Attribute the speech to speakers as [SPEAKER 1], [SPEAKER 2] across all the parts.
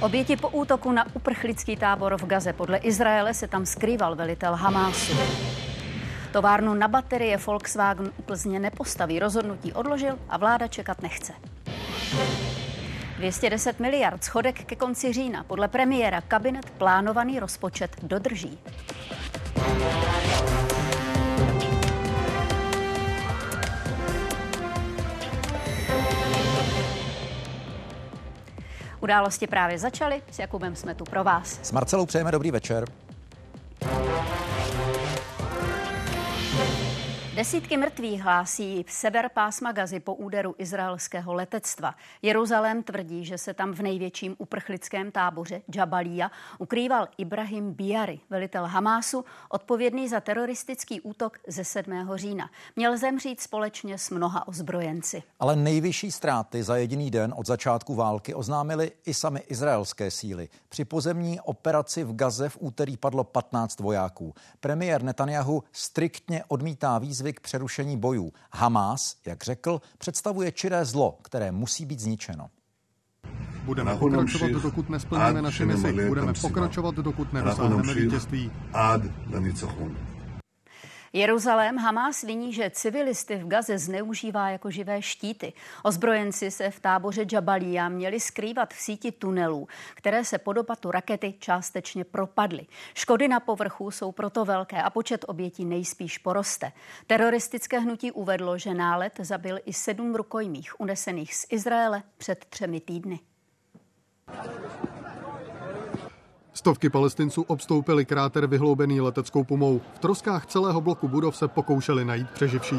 [SPEAKER 1] Oběti po útoku na uprchlický tábor v Gaze. Podle Izraele se tam skrýval velitel Hamásu. Továrnu na baterie Volkswagen Plzně nepostaví. Rozhodnutí odložil a vláda čekat nechce. 210 miliard schodek ke konci října. Podle premiéra kabinet plánovaný rozpočet dodrží. Události právě začaly, s Jakubem jsme tu pro vás.
[SPEAKER 2] S Marcelou přejeme dobrý večer.
[SPEAKER 1] Desítky mrtvých hlásí v sever pásma Gazy po úderu izraelského letectva. Jeruzalém tvrdí, že se tam v největším uprchlickém táboře Jabalia ukrýval Ibrahim Biari, velitel Hamásu, odpovědný za teroristický útok ze 7. října. Měl zemřít společně s mnoha ozbrojenci.
[SPEAKER 2] Ale nejvyšší ztráty za jediný den od začátku války oznámili i sami izraelské síly. Při pozemní operaci v Gaze v úterý padlo 15 vojáků. Premiér Netanyahu striktně odmítá výzvy výzvy k přerušení bojů. Hamás, jak řekl, představuje čiré zlo, které musí být zničeno.
[SPEAKER 3] Budeme pokračovat, dokud nesplníme naše misi. Budeme pokračovat, dokud nedosáhneme vítězství.
[SPEAKER 1] Jeruzalém Hamás viní, že civilisty v Gaze zneužívá jako živé štíty. Ozbrojenci se v táboře Jabalia měli skrývat v síti tunelů, které se po dopadu rakety částečně propadly. Škody na povrchu jsou proto velké a počet obětí nejspíš poroste. Teroristické hnutí uvedlo, že nálet zabil i sedm rukojmích unesených z Izraele před třemi týdny.
[SPEAKER 3] Stovky palestinců obstoupili kráter vyhloubený leteckou pumou. V troskách celého bloku budov se pokoušeli najít přeživší.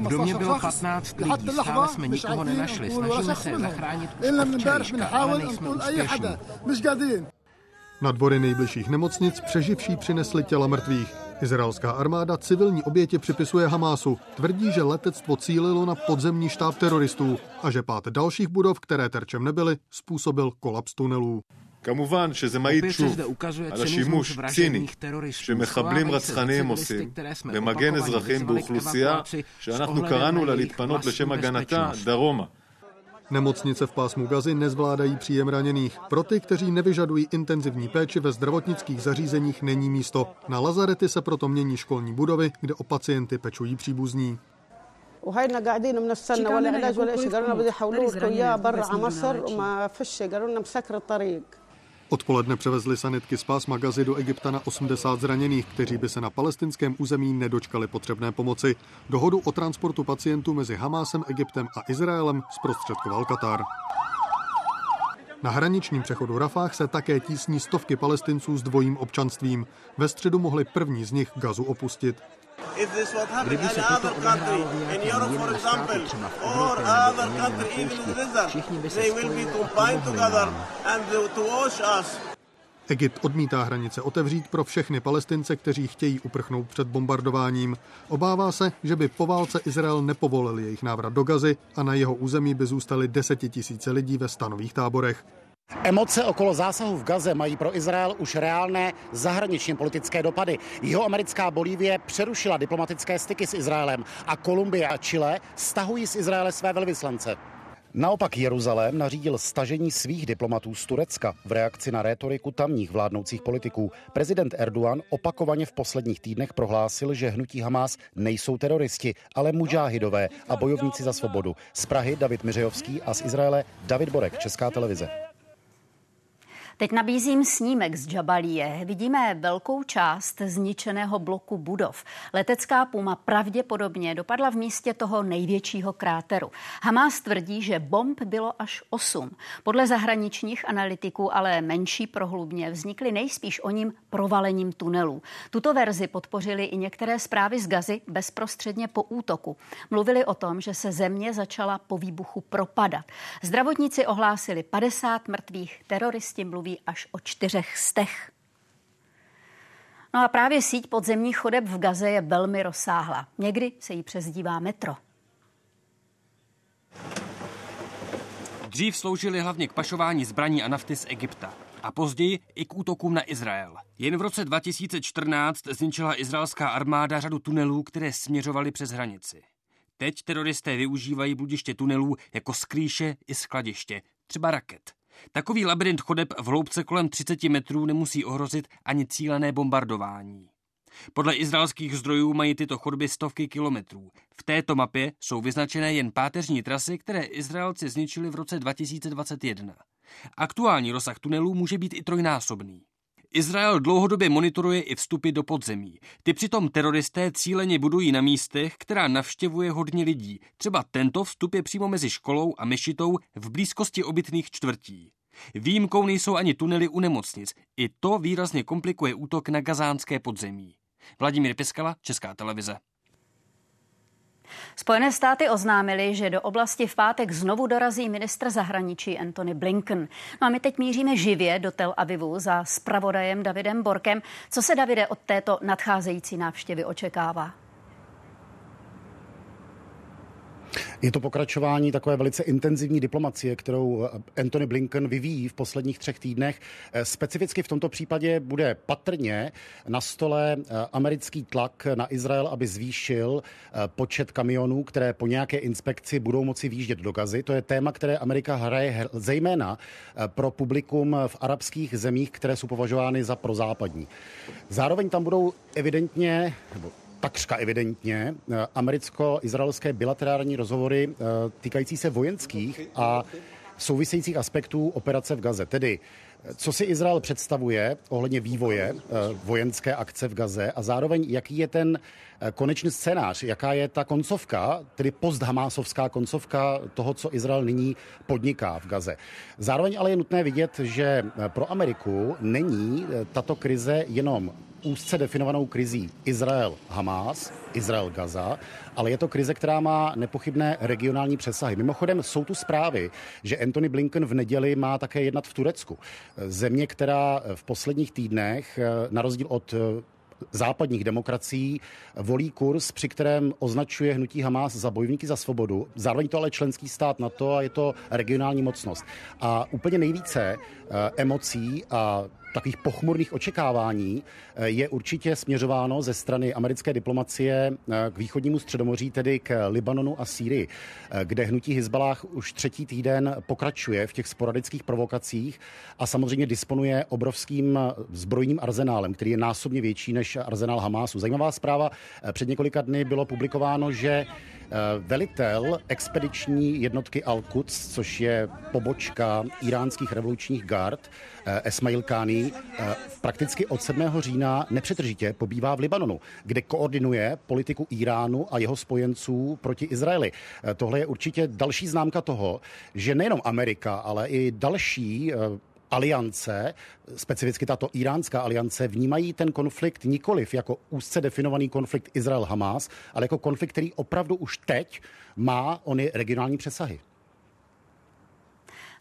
[SPEAKER 4] V domě bylo 15 lidí, stále jsme nikoho nenašli. Snažíme se zachránit včerejška, ale nejsme úspěšní.
[SPEAKER 3] Na dvory nejbližších nemocnic přeživší přinesli těla mrtvých. Izraelská armáda civilní oběti připisuje Hamásu. Tvrdí, že letectvo cílilo na podzemní štáb teroristů a že pád dalších budov, které terčem nebyly, způsobil kolaps tunelů.
[SPEAKER 5] כמובן שזה מעיד שוב על השימוש ציני שמחבלים רצחניים עושים במגן אזרחים באוכלוסייה שאנחנו קראנו לה להתפנות לשם הגנתה דרומה.
[SPEAKER 3] Nemocnice v pásmu Gazy nezvládají příjem raněných. Pro ty, kteří nevyžadují intenzivní péči ve zdravotnických zařízeních, není místo. Na lazarety se proto mění školní budovy, kde o pacienty pečují příbuzní.
[SPEAKER 6] وهينا قاعدين بنستنى ولا علاج ولا شيء قالوا لنا بده يحولوك اياه برا مصر وما فيش قالوا لنا مسكر الطريق
[SPEAKER 3] Odpoledne převezli sanitky z pásma Gazy do Egypta na 80 zraněných, kteří by se na palestinském území nedočkali potřebné pomoci. Dohodu o transportu pacientů mezi Hamásem, Egyptem a Izraelem zprostředkoval Katar. Na hraničním přechodu Rafách se také tísní stovky palestinců s dvojím občanstvím. Ve středu mohli první z nich Gazu opustit.
[SPEAKER 4] Kdyby se toto odehrálo v nějakém jiném státu, třeba v Evropě nebo někde na poušti, všichni by se spojili a pomohli nám.
[SPEAKER 3] Egypt odmítá hranice otevřít pro všechny palestince, kteří chtějí uprchnout před bombardováním. Obává se, že by po válce Izrael nepovolil jejich návrat do Gazy a na jeho území by zůstali desetitisíce lidí ve stanových táborech.
[SPEAKER 7] Emoce okolo zásahu v Gaze mají pro Izrael už reálné zahraničně politické dopady. Jeho americká Bolívie přerušila diplomatické styky s Izraelem a Kolumbie a Chile stahují z Izraele své velvyslance. Naopak Jeruzalém nařídil stažení svých diplomatů z Turecka v reakci na rétoriku tamních vládnoucích politiků. Prezident Erdogan opakovaně v posledních týdnech prohlásil, že hnutí Hamás nejsou teroristi, ale mužáhidové a bojovníci za svobodu. Z Prahy David Miřejovský a z Izraele David Borek, Česká televize.
[SPEAKER 1] Teď nabízím snímek z Jabalie. Vidíme velkou část zničeného bloku budov. Letecká puma pravděpodobně dopadla v místě toho největšího kráteru. Hamas tvrdí, že bomb bylo až 8. Podle zahraničních analytiků ale menší prohlubně vznikly nejspíš o ním provalením tunelů. Tuto verzi podpořili i některé zprávy z Gazy bezprostředně po útoku. Mluvili o tom, že se země začala po výbuchu propadat. Zdravotníci ohlásili 50 mrtvých, teroristi mluví až o čtyřech stech. No a právě síť podzemních chodeb v Gaze je velmi rozsáhla. Někdy se jí přezdívá metro.
[SPEAKER 8] Dřív sloužili hlavně k pašování zbraní a nafty z Egypta a později i k útokům na Izrael. Jen v roce 2014 zničila izraelská armáda řadu tunelů, které směřovaly přes hranici. Teď teroristé využívají bludiště tunelů jako skrýše i skladiště, třeba raket. Takový labirint chodeb v hloubce kolem 30 metrů nemusí ohrozit ani cílené bombardování. Podle izraelských zdrojů mají tyto chodby stovky kilometrů. V této mapě jsou vyznačené jen páteřní trasy, které Izraelci zničili v roce 2021. Aktuální rozsah tunelů může být i trojnásobný. Izrael dlouhodobě monitoruje i vstupy do podzemí. Ty přitom teroristé cíleně budují na místech, která navštěvuje hodně lidí. Třeba tento vstup je přímo mezi školou a mešitou v blízkosti obytných čtvrtí. Výjimkou nejsou ani tunely u nemocnic. I to výrazně komplikuje útok na gazánské podzemí. Vladimír Piskala, Česká televize.
[SPEAKER 1] Spojené státy oznámili, že do oblasti v pátek znovu dorazí ministr zahraničí Antony Blinken. No a my teď míříme živě do Tel Avivu za spravodajem Davidem Borkem. Co se, Davide, od této nadcházející návštěvy očekává?
[SPEAKER 7] Je to pokračování takové velice intenzivní diplomacie, kterou Anthony Blinken vyvíjí v posledních třech týdnech. Specificky v tomto případě bude patrně na stole eh, americký tlak na Izrael, aby zvýšil eh, počet kamionů, které po nějaké inspekci budou moci výjíždět do Gazy. To je téma, které Amerika hraje zejména eh, pro publikum v arabských zemích, které jsou považovány za prozápadní. Zároveň tam budou evidentně, nebo takřka evidentně eh, americko-izraelské bilaterální rozhovory eh, týkající se vojenských a souvisejících aspektů operace v Gaze. Tedy eh, co si Izrael představuje ohledně vývoje vojenské akce v Gaze a zároveň jaký je ten konečný scénář, jaká je ta koncovka, tedy posthamásovská koncovka toho, co Izrael nyní podniká v Gaze. Zároveň ale je nutné vidět, že pro Ameriku není tato krize jenom úzce definovanou krizí Izrael-Hamás, Izrael-Gaza, ale je to krize, která má nepochybné regionální přesahy. Mimochodem jsou tu zprávy, že Anthony Blinken v neděli má také jednat v Turecku. Země, která v posledních týdnech, na rozdíl od západních demokracií volí kurz, při kterém označuje hnutí Hamas za bojovníky za svobodu. Zároveň to ale členský stát na to a je to regionální mocnost. A úplně nejvíce eh, emocí a takových pochmurných očekávání eh, je určitě směřováno ze strany americké diplomacie eh, k východnímu středomoří, tedy k Libanonu a Sýrii, eh, kde hnutí Hezbalách už třetí týden pokračuje v těch sporadických provokacích a samozřejmě disponuje obrovským zbrojním arzenálem, který je násobně větší než arzenál Hamásu. Zajímavá zpráva, před několika dny bylo publikováno, že Velitel expediční jednotky Al-Quds, což je pobočka iránských revolučních gard, Esmail Kani, prakticky od 7. října nepřetržitě pobývá v Libanonu, kde koordinuje politiku Iránu a jeho spojenců proti Izraeli. Tohle je určitě další známka toho, že nejenom Amerika, ale i další aliance, specificky tato iránská aliance, vnímají ten konflikt nikoliv jako úzce definovaný konflikt Izrael-Hamás, ale jako konflikt, který opravdu už teď má ony regionální přesahy.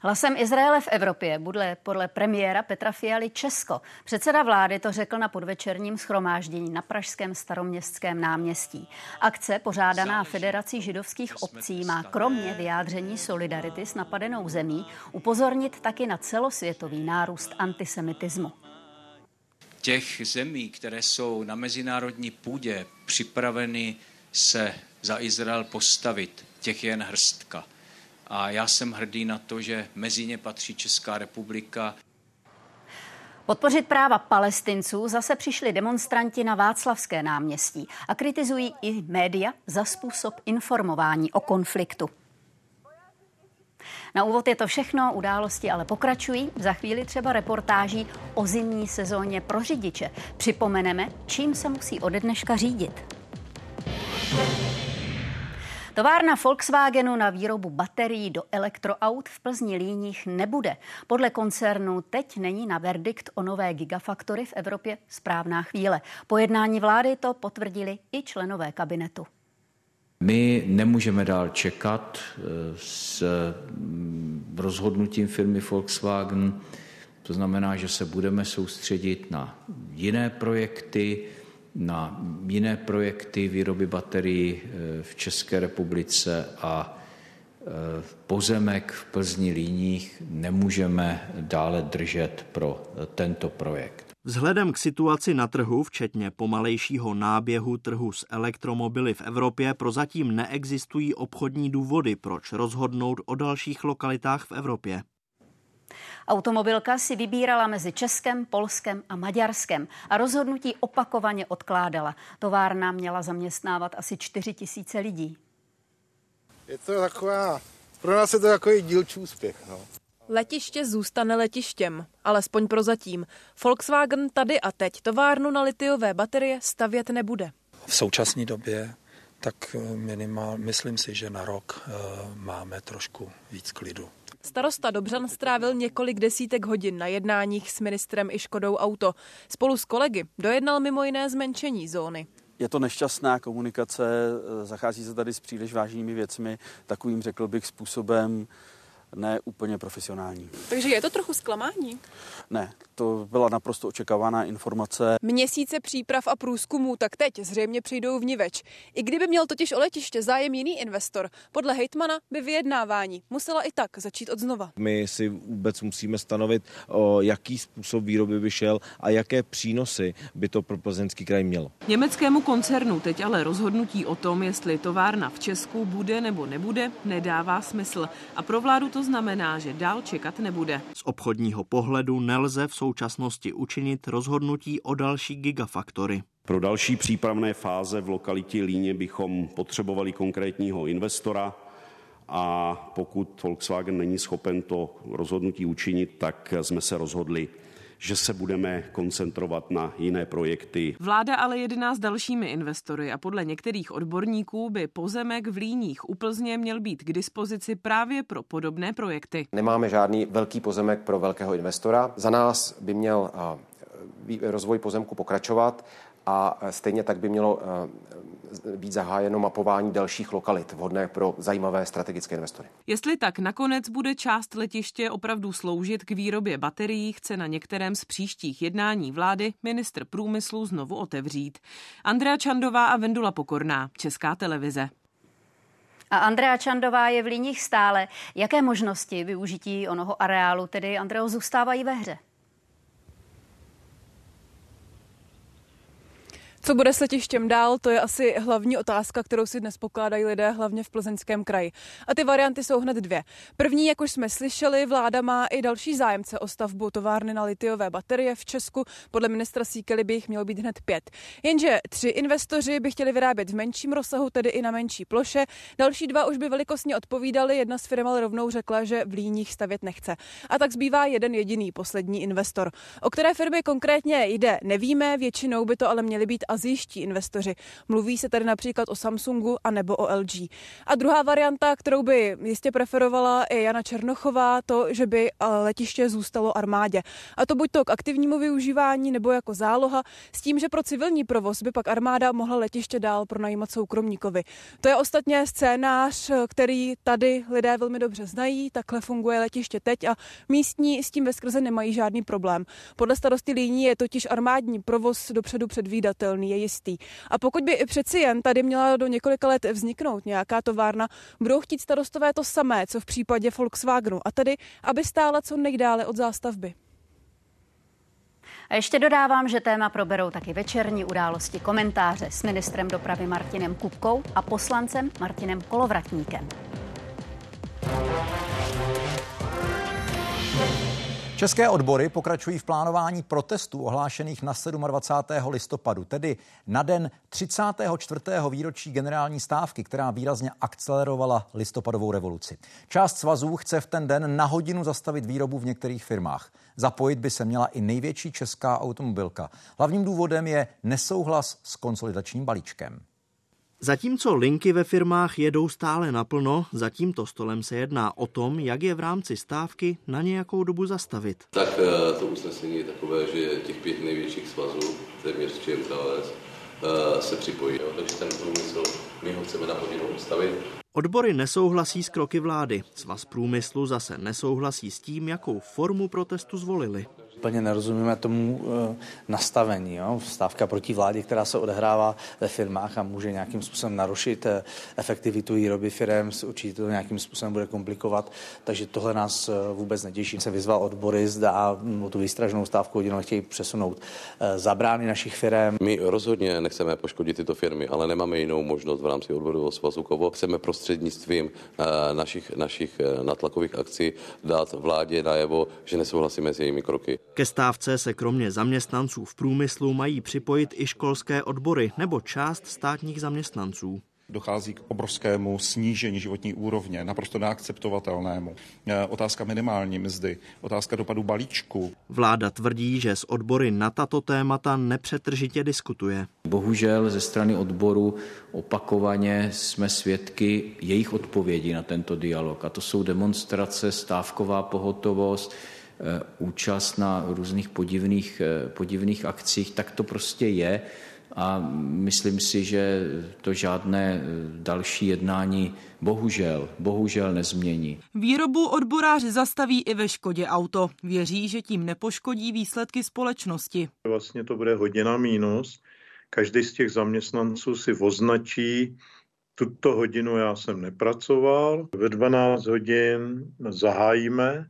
[SPEAKER 1] Hlasem Izraele v Evropě bude podle premiéra Petra Fialy Česko. Předseda vlády to řekl na podvečerním schromáždění na Pražském staroměstském náměstí. Akce pořádaná Federací židovských obcí má kromě vyjádření solidarity s napadenou zemí upozornit taky na celosvětový nárůst antisemitismu.
[SPEAKER 9] Těch zemí, které jsou na mezinárodní půdě připraveny se za Izrael postavit, těch je jen hrstka a já jsem hrdý na to, že mezi ně patří Česká republika.
[SPEAKER 1] Podpořit práva palestinců zase přišli demonstranti na Václavské náměstí a kritizují i média za způsob informování o konfliktu. Na úvod je to všechno, události ale pokračují. Za chvíli třeba reportáží o zimní sezóně pro řidiče. Připomeneme, čím se musí ode dneška řídit. Továrna Volkswagenu na výrobu baterií do elektroaut v Plzni Líních nebude. Podle koncernu teď není na verdikt o nové gigafaktory v Evropě správná chvíle. Po jednání vlády to potvrdili i členové kabinetu.
[SPEAKER 10] My nemůžeme dál čekat eh, s mm, rozhodnutím firmy Volkswagen. To znamená, že se budeme soustředit na jiné projekty, na jiné projekty výroby baterií eh, v České republice a eh, pozemek v Plzni Líních nemůžeme dále držet pro tento projekt.
[SPEAKER 11] Vzhledem k situaci na trhu, včetně pomalejšího náběhu trhu s elektromobily v Evropě, prozatím neexistují obchodní důvody, proč rozhodnout o dalších lokalitách v Evropě.
[SPEAKER 1] Automobilka si vybírala mezi Českem, Polskem a Maďarskem a rozhodnutí opakovaně odkládala. Továrna měla zaměstnávat asi 4 tisíce lidí.
[SPEAKER 12] Je to taková, pro nás je to takový dílčí úspěch. No.
[SPEAKER 13] Letiště zůstane letištěm, alespoň prozatím. Volkswagen tady a teď továrnu na litiové baterie stavět nebude.
[SPEAKER 14] V současné době tak minimál, myslím si, že na rok e, máme trošku víc klidu.
[SPEAKER 13] Starosta Dobřan strávil několik desítek hodin na jednáních s ministrem i Škodou Auto. Spolu s kolegy dojednal mimo jiné zmenšení zóny.
[SPEAKER 15] Je to nešťastná komunikace, eh, zachází se tady s příliš vážnými věcmi, takovým řekl bych způsobem, ne úplně profesionální.
[SPEAKER 13] Takže je to trochu zklamání?
[SPEAKER 15] Ne, to byla naprosto očekávaná informace.
[SPEAKER 13] Měsíce příprav a průzkumů tak teď zřejmě přijdou v Niveč. I kdyby měl totiž o letiště zájem jiný investor, podle hejtmana by vyjednávání musela i tak začít od znova.
[SPEAKER 16] My si vůbec musíme stanovit, o jaký způsob výroby by šel a jaké přínosy by to pro plzeňský kraj mělo.
[SPEAKER 13] Německému koncernu teď ale rozhodnutí o tom, jestli továrna v Česku bude nebo nebude, nedává smysl. A pro vládu to znamená, že dál čekat nebude.
[SPEAKER 11] Z obchodního pohledu nelze v současnosti učinit rozhodnutí o další gigafaktory.
[SPEAKER 17] Pro další přípravné fáze v lokalitě Líně bychom potřebovali konkrétního investora a pokud Volkswagen není schopen to rozhodnutí učinit, tak jsme se rozhodli že se budeme koncentrovat na jiné projekty.
[SPEAKER 13] Vláda ale jedná s dalšími investory a podle některých odborníků by pozemek v Líních u Plzně měl být k dispozici právě pro podobné projekty.
[SPEAKER 18] Nemáme žádný velký pozemek pro velkého investora. Za nás by měl rozvoj pozemku pokračovat a stejně tak by mělo být zahájeno mapování dalších lokalit vhodné pro zajímavé strategické investory.
[SPEAKER 13] Jestli tak nakonec bude část letiště opravdu sloužit k výrobě baterií, chce na některém z příštích jednání vlády ministr průmyslu znovu otevřít. Andrea Čandová a Vendula Pokorná, Česká televize.
[SPEAKER 1] A Andrea Čandová je v líních stále. Jaké možnosti využití onoho areálu tedy, Andreo, zůstávají ve hře?
[SPEAKER 13] Co bude s letištěm dál, to je asi hlavní otázka, kterou si dnes pokládají lidé hlavně v plzeňském kraji. A ty varianty jsou hned dvě. První, jak už jsme slyšeli, vláda má i další zájemce o stavbu továrny na litiové baterie v Česku. Podle ministra Síkely by jich mělo být hned pět. Jenže tři investoři by chtěli vyrábět v menším rozsahu, tedy i na menší ploše. Další dva už by velikostně odpovídali. Jedna z firm ale rovnou řekla, že v líních stavět nechce. A tak zbývá jeden jediný poslední investor. O které firmy konkrétně jde, nevíme, většinou by to ale měly být azijští investoři. Mluví se tady například o Samsungu a nebo o LG. A druhá varianta, kterou by jistě preferovala i Jana Černochová, to, že by eh, letiště zůstalo armádě. A to buď to k aktivnímu využívání nebo jako záloha, s tím, že pro civilní provoz by pak armáda mohla letiště dál pronajímat soukromníkovi. To je ostatně scénář, který tady lidé velmi dobře znají, takhle funguje letiště teď a místní s tím ve skrze nemají žádný problém. Podle starosty líní je totiž armádní provoz dopředu předvídatelný je jistý. A pokud by i přeci jen tady měla do několika let vzniknout nějaká továrna, budou chtít starostové to samé, co v případě Volkswagenu, a tedy, aby stála co nejdále od zástavby.
[SPEAKER 1] A ještě dodávám, že téma proberou taky večerní události komentáře s ministrem dopravy Martinem Kupkou a poslancem Martinem Kolovratníkem.
[SPEAKER 2] České odbory pokračují v plánování protestů ohlášených na 27. listopadu, tedy na den 34. výročí generální stávky, která výrazně akcelerovala listopadovou revoluci. Část svazů chce v ten den na hodinu zastavit výrobu v některých firmách. Zapojit by se měla i největší česká automobilka. Hlavním důvodem je nesouhlas s konsolidačním balíčkem.
[SPEAKER 11] Zatímco linky ve firmách jedou stále naplno, za tímto stolem se jedná o tom, jak je v rámci stávky na nějakou dobu zastavit.
[SPEAKER 19] Tak eh, to usnesení je takové, že těch pět největších svazů, téměř ČMKS, eh, se připojí. Takže ten průmysl, my ho chceme na hodinu ustavit.
[SPEAKER 11] Odbory nesouhlasí s kroky vlády. Svaz průmyslu zase nesouhlasí s tím, jakou formu protestu zvolili.
[SPEAKER 20] Úplně nerozumíme tomu e, nastavení. Jo? Stávka proti vládě, která se odehrává ve firmách a může nějakým způsobem narušit e, efektivitu výroby firm, určitě to nějakým způsobem bude komplikovat, takže tohle nás e, vůbec netěší. Se vyzval odbory, zda tu výstražnou stávku hodinou chtějí přesunout za brány našich firm.
[SPEAKER 19] My rozhodně nechceme poškodit tyto firmy, ale nemáme jinou možnost v rámci odborového svazu Kovo. Chceme prostřednictvím našich, našich natlakových akcí dát vládě najevo, že nesouhlasíme s jejími kroky.
[SPEAKER 11] Ke stávce se kromě zaměstnanců v průmyslu mají připojit i školské odbory nebo část státních zaměstnanců
[SPEAKER 21] dochází k obrovskému snížení životní úrovně, naprosto neakceptovatelnému. E, otázka minimální mzdy, otázka dopadu balíčku.
[SPEAKER 11] Vláda tvrdí, že s odbory na tato témata nepřetržitě diskutuje.
[SPEAKER 10] Bohužel ze strany odboru opakovaně jsme svědky jejich odpovědi na tento dialog. A to jsou demonstrace, stávková pohotovost, Eh, účast na různých podivných, eh, podivných akcích, tak to prostě je. A myslím si, že to žádné eh, další jednání bohužel, bohužel nezmění.
[SPEAKER 22] Výrobu odboráři zastaví i ve Škodě auto. Věří, že tím nepoškodí výsledky společnosti.
[SPEAKER 23] Vlastně to bude hodina mínus. Každý z těch zaměstnanců si označí, tuto hodinu já jsem nepracoval, ve 12 hodin zahájíme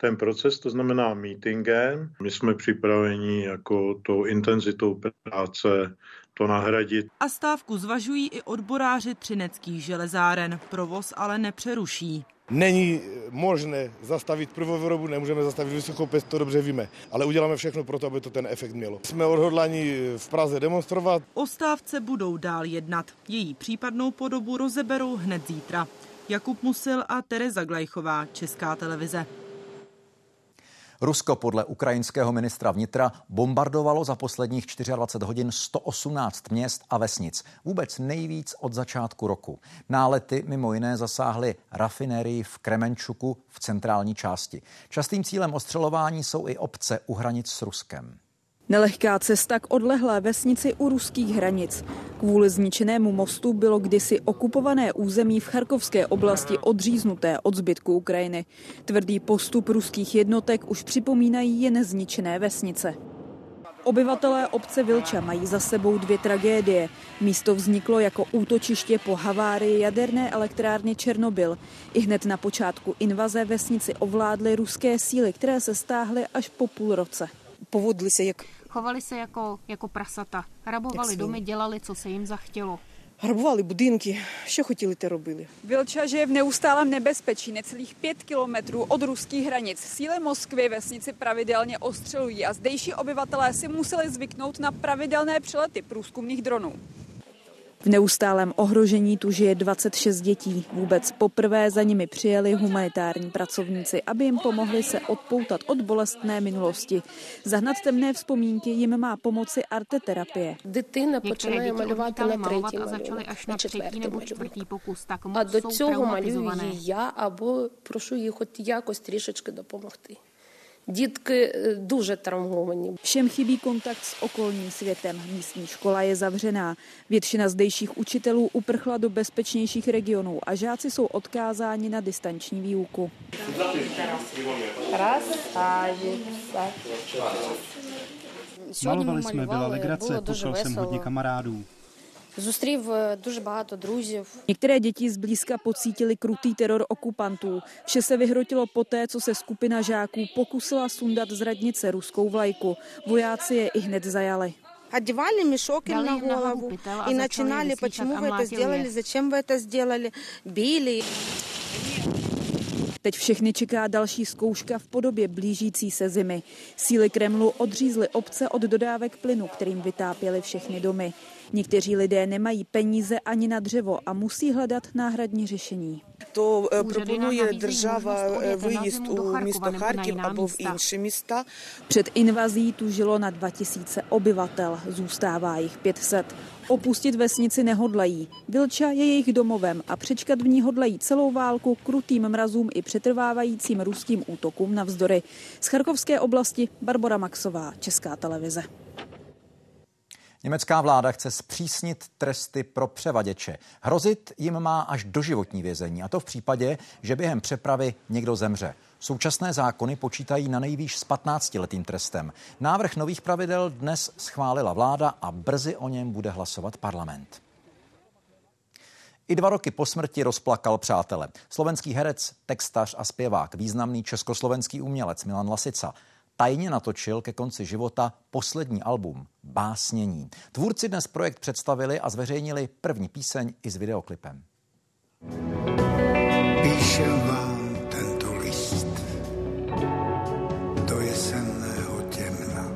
[SPEAKER 23] ten proces, to znamená meetingem. My jsme připraveni jako tou intenzitou práce to nahradit.
[SPEAKER 22] A stávku zvažují i odboráři třineckých železáren. Provoz ale nepřeruší.
[SPEAKER 12] Není možné zastavit prvovýrobu, nemůžeme zastavit vysokou pěst, to dobře víme, ale uděláme všechno pro to, aby to ten efekt mělo. Jsme odhodlani v Praze demonstrovat.
[SPEAKER 22] O stávce budou dál jednat. Její případnou podobu rozeberou hned zítra. Jakub Musil a Tereza Glajchová, Česká televize.
[SPEAKER 2] Rusko podle ukrajinského ministra vnitra bombardovalo za posledních 24 hodin 118 měst a vesnic. Vůbec nejvíc od začátku roku. Nálety mimo jiné zasáhly rafinérii v Kremenčuku v centrální části. Častým cílem ostřelování jsou i obce u hranic s Ruskem.
[SPEAKER 24] Nelehká cesta k odlehlé vesnici u ruských hranic. Kvůli zničenému mostu bylo kdysi okupované území v Charkovské oblasti odříznuté od zbytku Ukrajiny. Tvrdý postup ruských jednotek už připomínají jen zničené vesnice. Obyvatelé obce Vilča mají za sebou dvě tragédie. Místo vzniklo jako útočiště po havárii jaderné elektrárny Černobyl. I hned na počátku invaze vesnici ovládly ruské síly, které se stáhly až po půl roce.
[SPEAKER 25] Povodli se jak
[SPEAKER 26] Chovali se jako, jako prasata. Rabovali domy, dělali, co se jim zachtělo.
[SPEAKER 25] Грабували budinky, що хотіли, те робили.
[SPEAKER 24] Vilča žije v neustálém nebezpečí. Necelých pět kilometrů od ruských hranic síly Moskvy vesnici pravidelně ostřelují a zdejší obyvatelé si museli zvyknout na pravidelné přelety průzkumných dronů. V neustálém ohrožení tu žije 26 dětí. Vůbec poprvé za nimi přijeli humanitární pracovníci, aby jim pomohli se odpoutat od bolestné minulosti. Zahnat temné vzpomínky jim má pomoci arteterapie.
[SPEAKER 26] Дитина починає малювати на третій a začali až na třetí nebo čtvrtý pokus, tak a do цього малюю її
[SPEAKER 25] я або прошу її хоч якось трішечки допомогти. Dítky e, duže traumovaní.
[SPEAKER 24] Všem chybí kontakt s okolním světem. Místní škola je zavřená. Většina zdejších učitelů uprchla do bezpečnějších regionů a žáci jsou odkázáni na distanční výuku.
[SPEAKER 27] Malovali jsme, byla legrace, pošel jsem hodně kamarádů.
[SPEAKER 24] Zůstřiv дуже багато Některé děti zblízka pocítili krutý teror okupantů. Vše se vyhrotilo poté, co se skupina žáků pokusila sundat z radnice ruskou vlajku. Vojáci je i hned zajali.
[SPEAKER 25] Одевали мешок им на голову и начинали, почему вы это сделали, зачем вы это сделали, били.
[SPEAKER 24] Teď všechny čeká další zkouška v podobě blížící se zimy. Síly Kremlu odřízly obce od dodávek plynu, kterým vytápěly všechny domy. Někteří lidé nemají peníze ani na dřevo a musí hledat náhradní řešení.
[SPEAKER 25] To proponuje država výjezd u místo Charkiv nebo v jiné místa.
[SPEAKER 24] Před invazí tu žilo na 2000 obyvatel, zůstává jich 500. Opustit vesnici nehodlají. Vilča je jejich domovem a přečkat v ní hodlají celou válku krutým mrazům i přetrvávajícím ruským útokům na vzdory. Z Charkovské oblasti Barbara Maxová, Česká televize.
[SPEAKER 2] Německá vláda chce zpřísnit tresty pro převaděče. Hrozit jim má až doživotní vězení, a to v případě, že během přepravy někdo zemře. Současné zákony počítají na nejvýš s 15-letým trestem. Návrh nových pravidel dnes schválila vláda a brzy o něm bude hlasovat parlament. I dva roky po smrti rozplakal přátele. Slovenský herec, textař a zpěvák, významný československý umělec Milan Lasica tajně natočil ke konci života poslední album Básnění. Tvůrci dnes projekt představili a zveřejnili první píseň i s videoklipem. Píšem vám tento list do jesenného temna,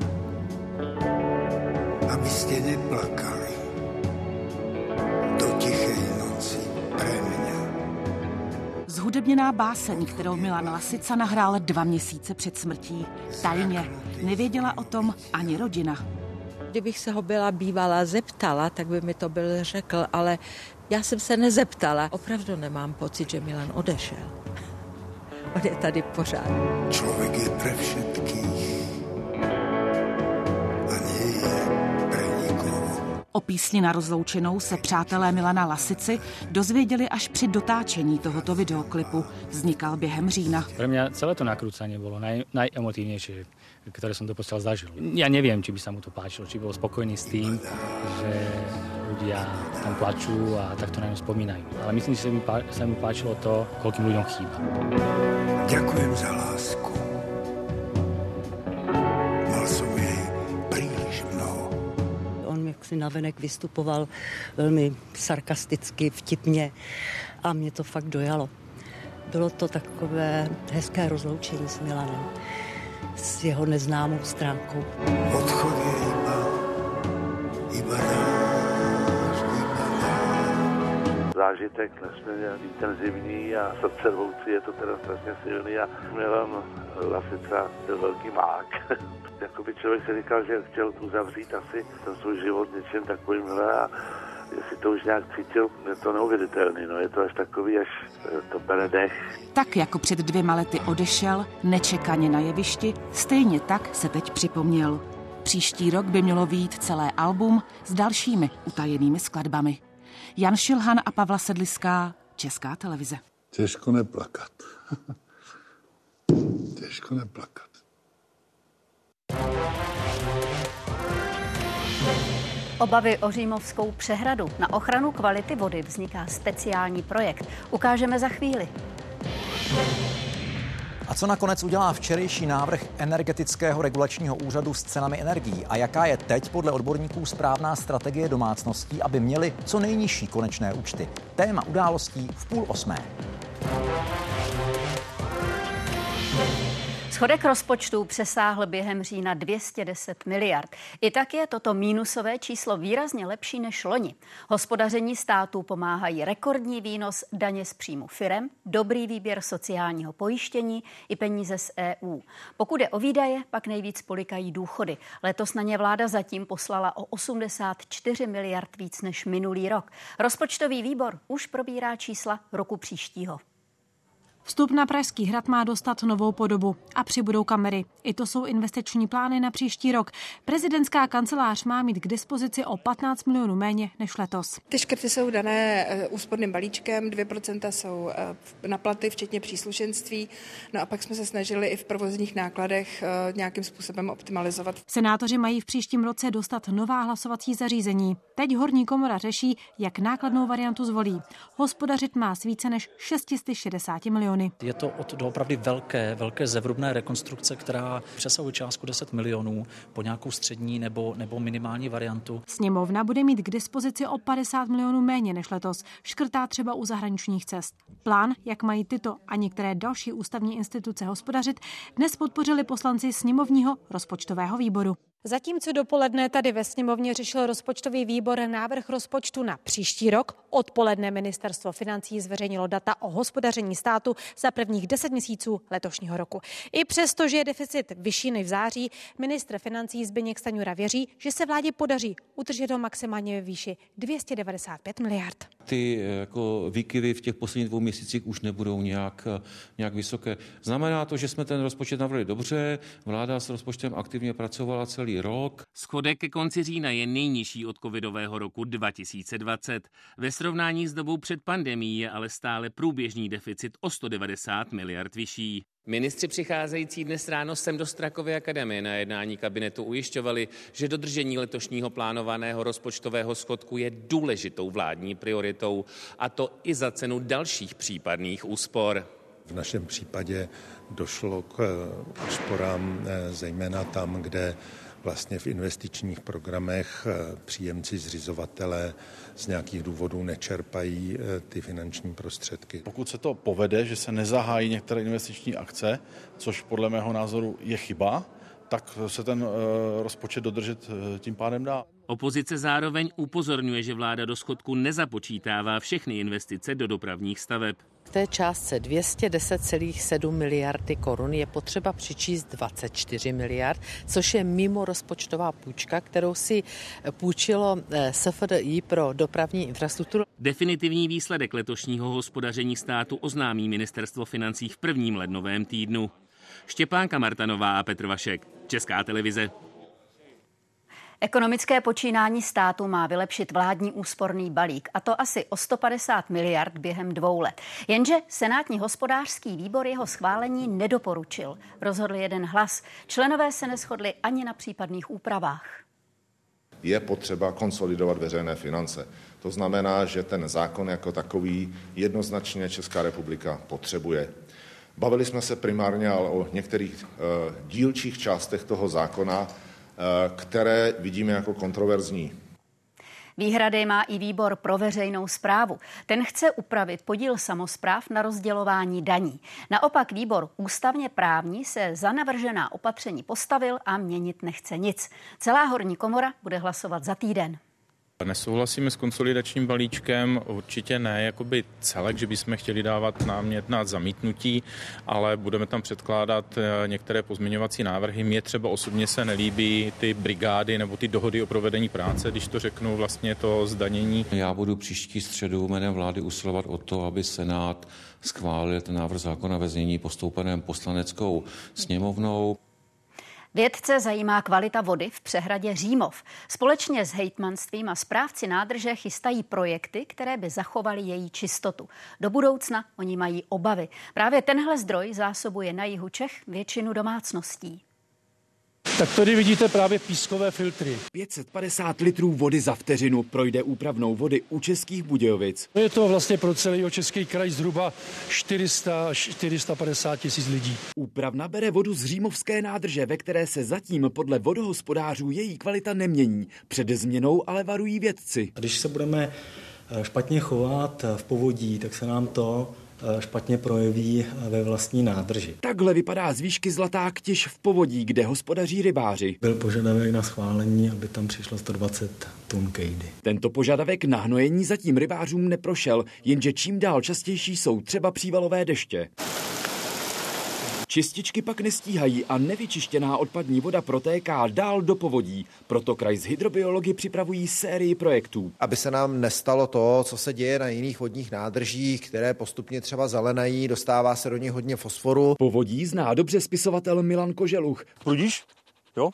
[SPEAKER 2] abyste neplakali
[SPEAKER 28] Zhudebněná báseň, kterou Milan Lasica nahrál dva měsíce před smrtí. Tajně. Nevěděla o tom ani rodina.
[SPEAKER 17] Kdybych se ho byla bývala zeptala, tak by mi to byl řekl, ale já jsem se nezeptala. Opravdu nemám pocit, že Milan odešel. On je tady pořád. Člověk je pre všetkých.
[SPEAKER 28] O písni na rozloučenou se přátelé Milana Lasici dozvěděli až při dotáčení tohoto videoklipu. Vznikal během října.
[SPEAKER 29] Pro mě celé to nakrúcanie bylo naj, najemotivnější, které jsem to postel zažil. Já nevím, či by se mu to páčilo, či byl spokojný s tím, že ľudia tam plačú a takto na ňu spomínajú. Ale myslím, že sa sa mi páčilo to, koľkým ľuďom chýba. Ďakujem za lásku.
[SPEAKER 17] Jak si navenek vystupoval velmi sarkasticky, vtipně a mě to fakt dojalo. Bylo to takové hezké rozloučení s Milanem, s jeho neznámou stránkou. Odchod je iba,
[SPEAKER 11] iba zážitek nesmírně intenzivní a srdce je to teda strašně silný a Milan Lasica byl velký mák. Jakoby člověk si říkal, že chtěl uzavřít asi ten svůj život něčím takovýmhle a jestli to už nějak cítil, je to neuvěřitelný, no je to až takový, až eh, to bere dech.
[SPEAKER 28] Tak jako před dvěma lety odešel, nečekaně na jevišti, stejně tak se teď připomněl. Příští rok by mělo výjít celé album s dalšími utajenými skladbami. Jan Šilhan a Pavla Sedliská, Česká televize.
[SPEAKER 30] Těžko neplakat. Těžko neplakat.
[SPEAKER 1] Obavy o Římovskou přehradu. Na ochranu kvality vody vzniká speciální projekt. Ukážeme za chvíli.
[SPEAKER 2] A co nakonec udělá včerejší návrh energetického regulačního úřadu s cenami energií? A jaká je teď podle odborníků správná strategie domácností, aby měli co nejnižší konečné účty? Téma událostí v půl osmé.
[SPEAKER 1] Schodek rozpočtu přesáhl během října 210 miliard. I tak je toto mínusové číslo výrazně lepší než loni. Hospodaření státu pomáhají rekordní výnos daně z příjmu firem, dobrý výběr sociálního pojištění i peníze z EU. Pokud je o výdaje, pak nejvíc polikají důchody. Letos na ně vláda zatím poslala o 84 miliard víc než minulý rok. Rozpočtový výbor už probírá čísla roku příštího.
[SPEAKER 28] Vstup na Pražský hrad má dostat novou podobu a přibudou kamery. I to jsou investiční plány na příští rok. Prezidentská kancelář má mít k dispozici o 15 milionů méně než letos.
[SPEAKER 31] Ty škrty jsou dané eh, úsporným balíčkem, 2% jsou eh, na platy, včetně příslušenství. No a pak jsme se snažili i v provozních nákladech eh, nějakým způsobem optimalizovat.
[SPEAKER 28] Senátoři mají v příštím roce dostat nová hlasovací zařízení. Teď horní komora řeší, jak nákladnou variantu zvolí. Hospodařit má s více než 660 milionů miliony.
[SPEAKER 32] Je to od doopravdy velké, velké zevrubné rekonstrukce, která přesahuje částku 10 milionů po nějakou střední nebo, nebo minimální variantu.
[SPEAKER 28] Sněmovna bude mít k dispozici o 50 milionů méně než letos. Škrtá třeba u zahraničních cest. Plán, jak mají tyto a některé další ústavní instituce hospodařit, dnes podpořili poslanci sněmovního rozpočtového výboru. Zatímco dopoledne tady ve sněmovně řešil rozpočtový výbor návrh rozpočtu na příští rok, odpoledne ministerstvo financí zveřejnilo data o hospodaření státu za prvních 10 měsíců letošního roku. I přesto, že je deficit vyšší než v září, ministr financí Zbyněk Staňura věří, že se vládě podaří udržet ho maximálně ve výši 295 miliard.
[SPEAKER 33] ty jako výkyvy v těch posledních dvou měsících už nebudou nějak, nějak vysoké. Znamená to, že jsme ten rozpočet navrhli dobře, vláda s rozpočtem aktivně pracovala celý rok.
[SPEAKER 28] Schodek ke konci října je nejnižší od covidového roku 2020. Ve srovnání s dobou před pandemí je ale stále průběžný deficit o 190 miliard vyšší. Ministři přicházející dnes ráno sem do Strakovy akademie na jednání kabinetu ujišťovali, že dodržení letošního plánovaného rozpočtového schodku je důležitou vládní prioritou, a to i za cenu dalších případných úspor.
[SPEAKER 34] V našem případě došlo k úsporám eh, zejména tam, kde vlastně v investičních programech eh, příjemci zřizovatele z nějakých důvodů nečerpají eh, ty finanční prostředky.
[SPEAKER 35] Pokud se to povede, že se nezahájí některé investiční akce, což podle mého názoru je chyba, tak se ten eh, rozpočet dodržet tím pádem dá.
[SPEAKER 28] Opozice zároveň upozorňuje, že vláda do schodku nezapočítává všechny investice do dopravních staveb.
[SPEAKER 36] K té částce 210,7 miliardy korun je potřeba přičíst 24 miliard, což je mimo rozpočtová půjčka, kterou si půjčilo eh, SFDI pro dopravní infrastrukturu.
[SPEAKER 28] Definitivní výsledek letošního hospodaření státu oznámí ministerstvo financí v prvním lednovém týdnu. Štěpánka Martanová a Petr Vašek, Česká televize.
[SPEAKER 1] Ekonomické počínání státu má vylepšit vládní úsporný balík, a to asi o 150 miliard během dvou let. Jenže Senátní hospodářský výbor jeho schválení nedoporučil. Rozhodl jeden hlas. Členové se neschodli ani na případných úpravách.
[SPEAKER 11] Je potřeba konsolidovat veřejné finance. To znamená, že ten zákon jako takový jednoznačně Česká republika potřebuje. Bavili jsme se primárně ale o některých e, dílčích částech toho zákona, které vidíme jako kontroverzní.
[SPEAKER 1] Výhrady má i výbor pro veřejnou zprávu. Ten chce upravit podíl samozpráv na rozdělování daní. Naopak výbor ústavně právní se za navržená opatření postavil a měnit nechce nic. Celá horní komora bude hlasovat za týden.
[SPEAKER 37] Nesouhlasíme s konsolidačním balíčkem, určitě ne jakoby celek, že bychom chtěli dávat námět na zamítnutí, ale budeme tam předkládat eh, některé pozměňovací návrhy. Mně třeba osobně se nelíbí ty brigády nebo ty dohody o provedení práce, když to řeknu vlastně to zdanění.
[SPEAKER 33] Já budu příští středu jménem vlády usilovat o to, aby Senát schválil ten návrh zákona ve znění postoupeném poslaneckou sněmovnou.
[SPEAKER 1] Vědce zajímá kvalita vody v přehradě Římov. Společně s hejtmanstvím a správci nádrže chystají projekty, které by zachovaly její čistotu. Do budoucna oni mají obavy. Právě tenhle zdroj zásobuje na jihu Čech většinu domácností.
[SPEAKER 38] Tak tady vidíte právě pískové filtry.
[SPEAKER 39] 550 litrů vody za vteřinu projde úpravnou vody u Českých Budějovic.
[SPEAKER 38] Je to vlastně pro celý český kraj zhruba 400 450 tisíc lidí.
[SPEAKER 39] Úpravna bere vodu z Římovské nádrže, ve které se zatím podle vodohospodářů její kvalita nemění. Před změnou ale varují vědci.
[SPEAKER 40] Když se budeme eh, špatně chovat v povodí, tak se nám to Eh, špatně projeví ve vlastní nádrži.
[SPEAKER 39] Takhle vypadá z výšky Zlatá ktěž v povodí, kde hospodaří rybáři.
[SPEAKER 40] Byl požadavek na schválení, aby tam přišlo 120 tun kejdy.
[SPEAKER 39] Tento požadavek na hnojení zatím rybářům neprošel, jenže čím dál častější jsou třeba přívalové deště. Čističky pak nestíhají a nevyčištěná odpadní voda protéká dál do povodí. Proto kraj z hydrobiology připravují sérii projektů.
[SPEAKER 18] Aby se nám nestalo to, co se děje na jiných vodních nádržích, které postupně třeba zelenají, dostává se do nich hodně fosforu.
[SPEAKER 39] Povodí zná dobře spisovatel Milan Koželuch.
[SPEAKER 41] Prudíš? Jo?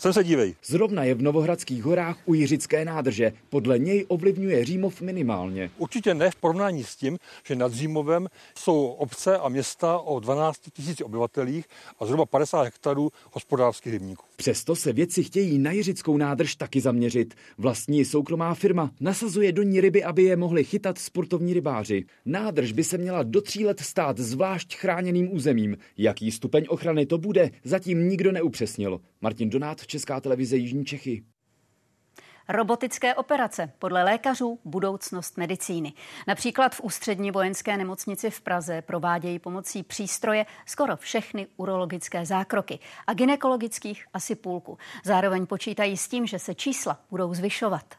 [SPEAKER 41] Sem se dívej.
[SPEAKER 39] Zrovna je v Novohradských horách u Jiřické nádrže. Podle něj ovlivňuje Římov minimálně.
[SPEAKER 41] Určitě ne v porovnání s tím, že nad Římovem jsou obce a města o 12 000 obyvatelích a zhruba 50 hektarů hospodářských rybníků.
[SPEAKER 39] Přesto se vědci chtějí na Jiřickou nádrž taky zaměřit. Vlastní soukromá firma nasazuje do ní ryby, aby je mohli chytat sportovní rybáři. Nádrž by se měla do tří let stát zvlášť chráněným územím. Jaký stupeň ochrany to bude, zatím nikdo neupřesnil. Martin Donát, Česká televize Jižní Čechy.
[SPEAKER 1] Robotické operace, podle lékařů budoucnost medicíny. Například v ústřední vojenské nemocnici v Praze provádějí pomocí přístroje skoro všechny urologické zákroky a ginekologických asi půlku. Zároveň počítají s tím, že se čísla budou zvyšovat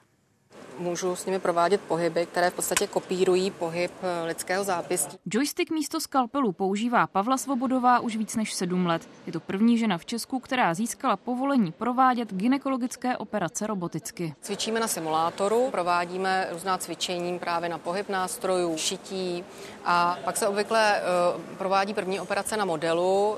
[SPEAKER 42] můžu s nimi provádět pohyby, které v podstatě kopírují pohyb eh, lidského zápěstí.
[SPEAKER 43] Joystick místo skalpelu používá Pavla Svobodová už víc než sedm let. Je to první žena v Česku, která získala povolení provádět gynekologické operace roboticky.
[SPEAKER 42] Cvičíme na simulátoru, provádíme různá cvičení právě na pohyb nástrojů, šití a pak se obvykle uh, provádí první operace na modelu.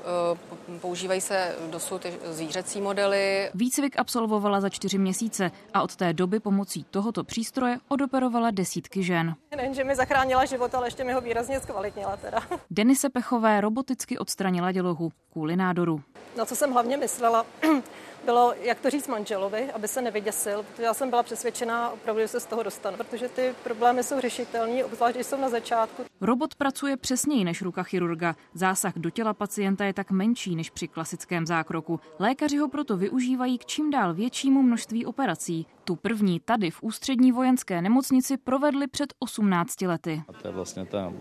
[SPEAKER 42] Uh, používají se dosud zvířecí modely.
[SPEAKER 43] Výcvik absolvovala za čtyři měsíce a od té doby pomocí tohoto přístroje odoperovala desítky žen.
[SPEAKER 42] Nejenže mi zachránila život, ale ještě mi ho výrazně zkvalitnila teda.
[SPEAKER 43] Denise Pechové roboticky odstranila dělohu kvůli nádoru.
[SPEAKER 42] Na co jsem hlavně myslela, bylo, jak to říct manželovi, aby se nevyděsil, protože já jsem byla přesvědčená opravdu, že se z toho dostanu, protože ty problémy jsou řešitelné, obzvlášť když jsou na začátku.
[SPEAKER 43] Robot pracuje přesněji než ruka chirurga. Zásah do těla pacienta je tak menší než při klasickém zákroku. Lékaři ho proto využívají k čím dál většímu množství operací. Tu první tady v ústřední vojenské nemocnici provedli před 18 lety.
[SPEAKER 33] A to je vlastně ta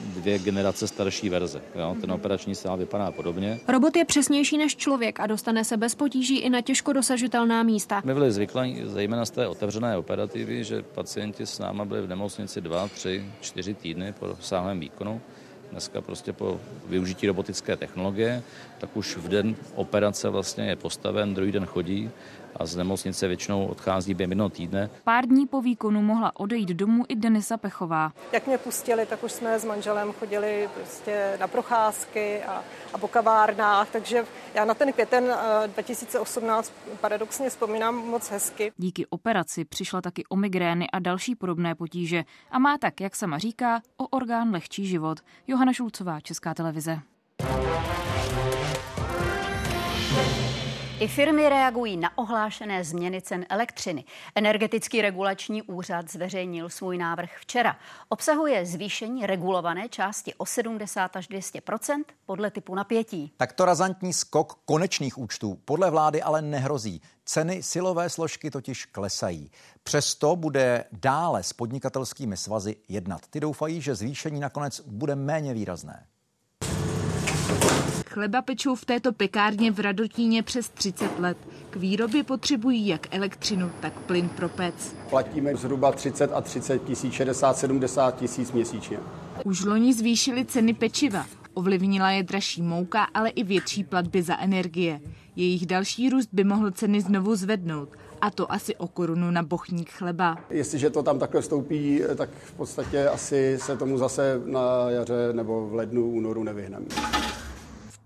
[SPEAKER 33] dvě generace starší verze. Jo? Ten operační sál vypadá podobně.
[SPEAKER 43] Robot je přesnější než člověk a dostane se bez potíží i na těžko dosažitelná místa.
[SPEAKER 33] My byli zvyklí, zejména z té otevřené operativy, že pacienti s náma byli v nemocnici dva, tři, čtyři týdny po sáhlém výkonu. Dneska prostě po využití robotické technologie, tak už v den operace vlastně je postaven, druhý den chodí a z nemocnice většinou odchází během jednoho týdne.
[SPEAKER 43] Pár dní po výkonu mohla odejít domů i Denisa Pechová.
[SPEAKER 42] Jak mě pustili, tak už jsme s manželem chodili prostě na procházky a, a po kavárnách, takže já na ten květen 2018 eh, paradoxně vzpomínám moc hezky.
[SPEAKER 43] Díky operaci přišla taky o migrény a další podobné potíže a má tak, jak sama říká, o orgán lehčí život. Johana Šulcová, Česká televize.
[SPEAKER 1] I firmy reagují na ohlášené změny cen elektřiny. Energetický regulační úřad zveřejnil svůj návrh včera. Obsahuje zvýšení regulované části o 70 až 200% podle typu napětí.
[SPEAKER 2] Takto razantní skok konečných účtů podle vlády ale nehrozí. Ceny silové složky totiž klesají. Přesto bude dále s podnikatelskými svazy jednat. Ty doufají, že zvýšení nakonec bude méně výrazné.
[SPEAKER 43] Chleba pečou v této pekárně v Radotíně přes 30 let. K výrobě potřebují jak elektřinu, tak plyn pro pec.
[SPEAKER 11] Platíme zhruba 30 a 30 tisíc, 60, 70 tisíc měsíčně.
[SPEAKER 43] Už loni zvýšili ceny pečiva. Ovlivnila je dražší mouka, ale i větší platby za energie. Jejich další růst by mohl ceny znovu zvednout a to asi o korunu na bochník chleba.
[SPEAKER 11] Jestliže to tam takhle stoupí, tak v podstatě asi se tomu zase na jaře nebo v lednu, únoru nevyhneme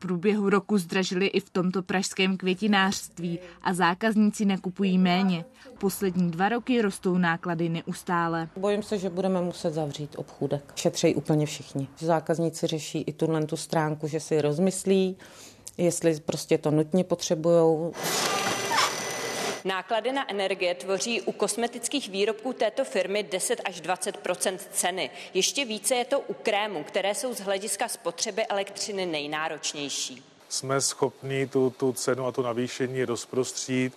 [SPEAKER 43] průběhu roku zdražili i v tomto pražském květinářství a zákazníci nakupují méně. Poslední dva roky rostou náklady neustále.
[SPEAKER 44] Bojím se, že budeme muset zavřít obchůdek. Šetřejí úplně všichni. Zákazníci řeší i tuhle tu stránku, že si rozmyslí, jestli prostě to nutně potřebují.
[SPEAKER 28] Náklady na energie tvoří u kosmetických výrobků této firmy 10 až 20% ceny. Ještě více je to u krémů, které jsou z hlediska spotřeby elektřiny nejnáročnější.
[SPEAKER 45] Jsme schopni tu, tu cenu a tu navýšení rozprostřít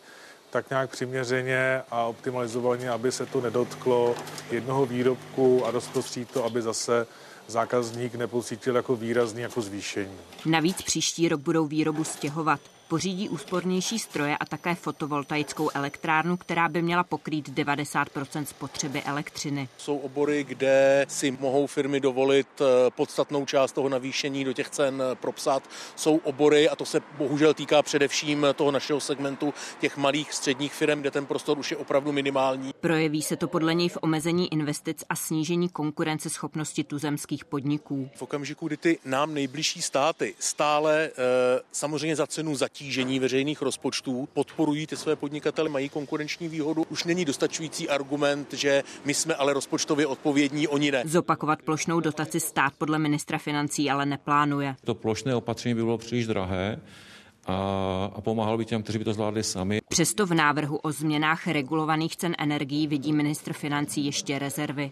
[SPEAKER 45] tak nějak přiměřeně a optimalizovaně, aby se to nedotklo jednoho výrobku a rozprostřít to, aby zase zákazník nepocítil jako výrazný jako zvýšení.
[SPEAKER 43] Navíc příští rok budou výrobu stěhovat pořídí úspornější stroje a také fotovoltaickou elektrárnu, která by měla pokrýt 90% spotřeby elektřiny.
[SPEAKER 46] Jsou obory, kde si mohou firmy dovolit eh, podstatnou část toho navýšení do těch cen eh, propsat. Jsou obory, a to se bohužel týká především toho našeho segmentu těch malých středních firm, kde ten prostor už je opravdu minimální.
[SPEAKER 43] Projeví se to podle něj v omezení investic a snížení konkurenceschopnosti tuzemských podniků.
[SPEAKER 46] V okamžiku, kdy ty nám nejbližší státy stále e, samozřejmě za cenu za zatížení veřejných rozpočtů, podporují ty své podnikatele, mají konkurenční výhodu. Už není dostačující argument, že my jsme ale rozpočtově odpovědní, oni ne.
[SPEAKER 43] Zopakovat plošnou dotaci stát podle ministra financí ale neplánuje.
[SPEAKER 47] To plošné opatření by bylo příliš drahé a, a pomáhalo by těm, kteří by to zvládli sami.
[SPEAKER 43] Přesto v návrhu o změnách regulovaných cen energií vidí ministr financí ještě rezervy.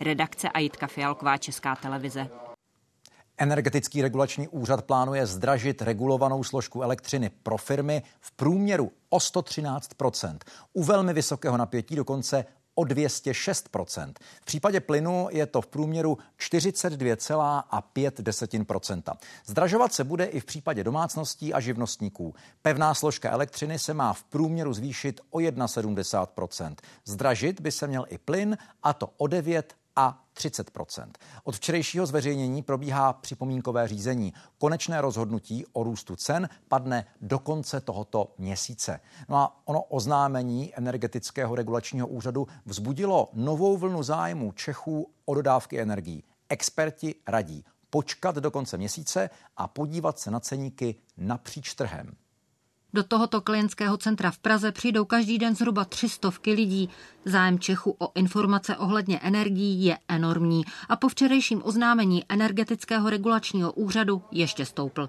[SPEAKER 43] Redakce Ajitka Fialková, Česká televize.
[SPEAKER 2] Energetický regulační úřad plánuje zdražit regulovanou složku elektřiny pro firmy v průměru o 113% U velmi vysokého napětí dokonce o 206% V případě plynu je to v průměru 42,5% Zdražovat se bude i v případě domácností a živnostníků. Pevná složka elektřiny se má v průměru zvýšit o 1,70% Zdražit by se měl i plyn, a to o 9 a 30% Od včerejšího zveřejnění probíhá připomínkové řízení. Konečné rozhodnutí o růstu cen padne do konce tohoto měsíce. No a ono oznámení energetického regulačního úřadu vzbudilo novou vlnu zájmu Čechů o dodávky energií. Experti radí počkat do konce měsíce a podívat se na ceníky napříč trhem.
[SPEAKER 48] Do tohoto klientského centra v Praze přijdou každý den zhruba třistovky lidí. Zájem Čechu o informace ohledně energií je enormní a po včerejším oznámení energetického regulačního úřadu ještě stoupl.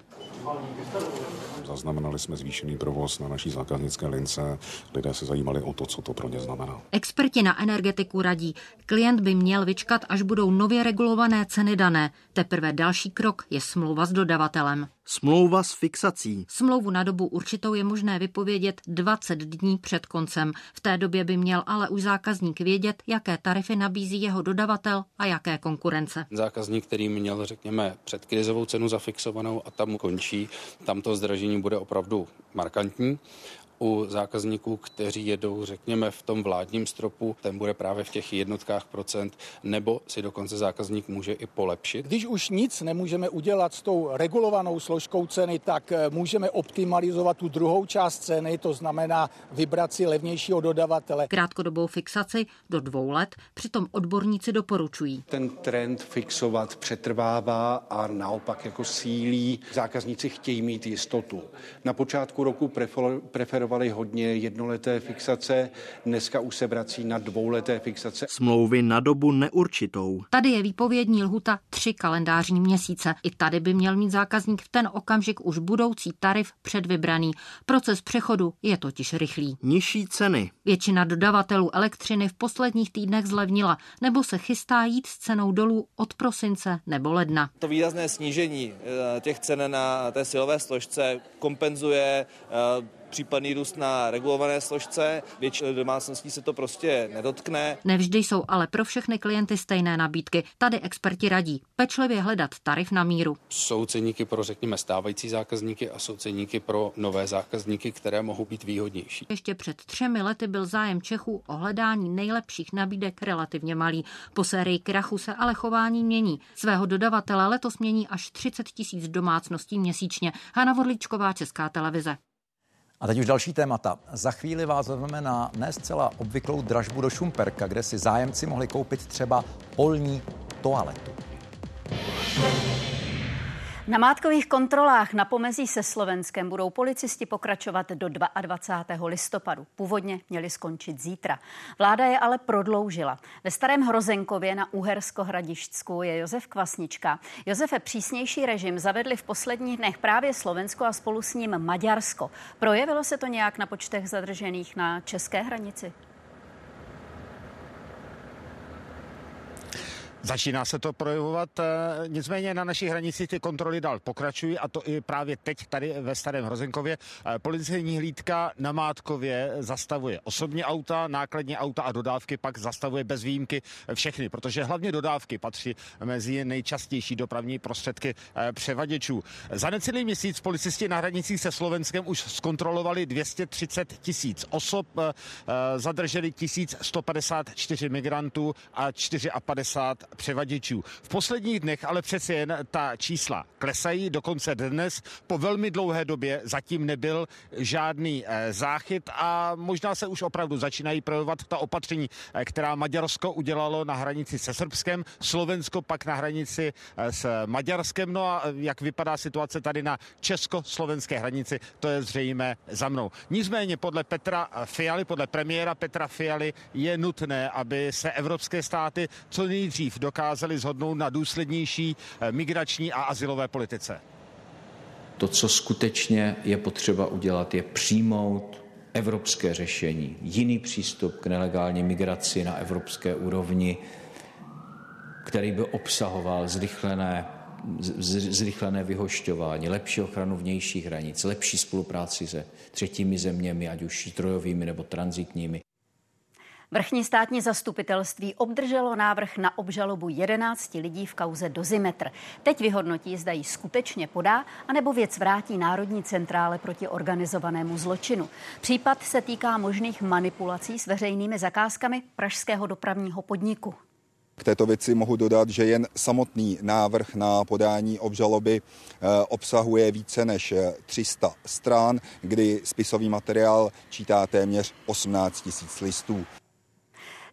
[SPEAKER 49] Zaznamenali jsme zvýšený provoz na naší zákaznické lince. Lidé se zajímali o to, co to pro ně znamená.
[SPEAKER 48] Experti na energetiku radí, klient by měl vyčkat, až budou nově regulované ceny dané. Teprve další krok je smlouva s dodavatelem.
[SPEAKER 50] Smlouva s fixací.
[SPEAKER 48] Smlouvu na dobu určitou je možné vypovědět 20 dní před koncem. V té době by měl ale už zákazník vědět, jaké tarify nabízí jeho dodavatel a jaké konkurence.
[SPEAKER 51] Zákazník, který měl, řekněme, předkrizovou cenu zafixovanou a tam končí, tam to zdražení bude opravdu markantní u zákazníků, kteří jedou, řekněme, v tom vládním stropu, ten bude právě v těch jednotkách procent, nebo si dokonce zákazník může i polepšit.
[SPEAKER 52] Když už nic nemůžeme udělat s tou regulovanou složkou ceny, tak eh, můžeme optimalizovat tu druhou část ceny, to znamená vybrat si levnějšího dodavatele.
[SPEAKER 48] Krátkodobou fixaci do dvou let přitom odborníci doporučují.
[SPEAKER 53] Ten trend fixovat přetrvává a naopak jako sílí. Zákazníci chtějí mít jistotu. Na počátku roku preferovali preferovali hodně jednoleté fixace, dneska už se vrací na dvouleté fixace.
[SPEAKER 50] Smlouvy na dobu neurčitou.
[SPEAKER 48] Tady je výpovědní lhuta tři kalendářní měsíce. I tady by měl mít zákazník v ten okamžik už budoucí tarif předvybraný. Proces přechodu je totiž rychlý.
[SPEAKER 50] Nižší ceny.
[SPEAKER 48] Většina dodavatelů elektřiny v posledních týdnech zlevnila nebo se chystá jít s cenou dolů od prosince nebo ledna.
[SPEAKER 54] To výrazné snížení eh, těch cen na té silové složce kompenzuje eh, případný růst na regulované složce. Většinou domácností se to prostě nedotkne.
[SPEAKER 48] Nevždy jsou ale pro všechny klienty stejné nabídky. Tady experti radí pečlivě hledat tarif na míru.
[SPEAKER 51] Jsou ceníky pro, řekněme, stávající zákazníky a jsou ceníky pro nové zákazníky, které mohou být výhodnější.
[SPEAKER 48] Ještě před třemi lety byl zájem Čechů o hledání nejlepších nabídek relativně malý. Po sérii krachu se ale chování mění. Svého dodavatele letos mění až 30 tisíc domácností měsíčně. Hana Vodličková, Česká televize.
[SPEAKER 2] A teď už další témata. Za chvíli vás vezmeme na ne zcela obvyklou dražbu do Šumperka, kde si zájemci mohli koupit třeba polní toaletu.
[SPEAKER 1] Na mátkových kontrolách na pomezí se Slovenskem budou policisti pokračovat do 22. listopadu. Původně měli skončit zítra. Vláda je ale prodloužila. Ve Starém Hrozenkově na Uhersko-Hradišťsku je Josef Kvasnička. Josefe, přísnější režim zavedli v posledních dnech právě Slovensko a spolu s ním Maďarsko. Projevilo se to nějak na počtech zadržených na české hranici?
[SPEAKER 55] Začíná se to projevovat, eh, nicméně na naší hranici ty kontroly dál pokračují a to i právě teď tady ve Starém Hrozenkově. Eh, policejní hlídka na Mátkově zastavuje osobní auta, nákladní auta a dodávky pak zastavuje bez výjimky všechny, protože hlavně dodávky patří mezi nejčastější dopravní prostředky eh, převaděčů. Za necelý měsíc policisti na hranicích se Slovenskem už zkontrolovali 230 tisíc osob, zadrželi 1154 migrantů a 54 převaděčů. V posledních dnech ale přece jen ta čísla klesají, dokonce dnes po velmi dlouhé době zatím nebyl žádný eh, záchyt a možná se už opravdu začínají projevovat ta opatření, eh, která Maďarsko udělalo na hranici se Srbskem, Slovensko pak na hranici eh, s Maďarskem. No a jak vypadá situace tady na česko-slovenské hranici, to je zřejmé za mnou. Nicméně podle Petra Fialy, podle premiéra Petra Fialy je nutné, aby se evropské státy co nejdřív dokázali zhodnout na důslednější eh, migrační a asilové politice.
[SPEAKER 56] To, co skutečně je potřeba udělat, je přijmout evropské řešení, jiný přístup k nelegální migraci na evropské úrovni, který by obsahoval zrychlené, zrychlené vyhošťování, lepší ochranu vnějších hranic, lepší spolupráci se třetími zeměmi, ať už strojovými nebo transitními.
[SPEAKER 1] Vrchní státní zastupitelství obdrželo návrh na obžalobu 11 lidí v kauze Dozimetr. Teď vyhodnotí, zda ji skutečně podá, anebo věc vrátí Národní centrále proti organizovanému zločinu. Případ se týká možných manipulací s veřejnými zakázkami pražského dopravního podniku.
[SPEAKER 34] K této věci mohu dodat, že jen samotný návrh na podání obžaloby eh, obsahuje více než 300 stran, kdy spisový materiál čítá téměř 18 000 listů.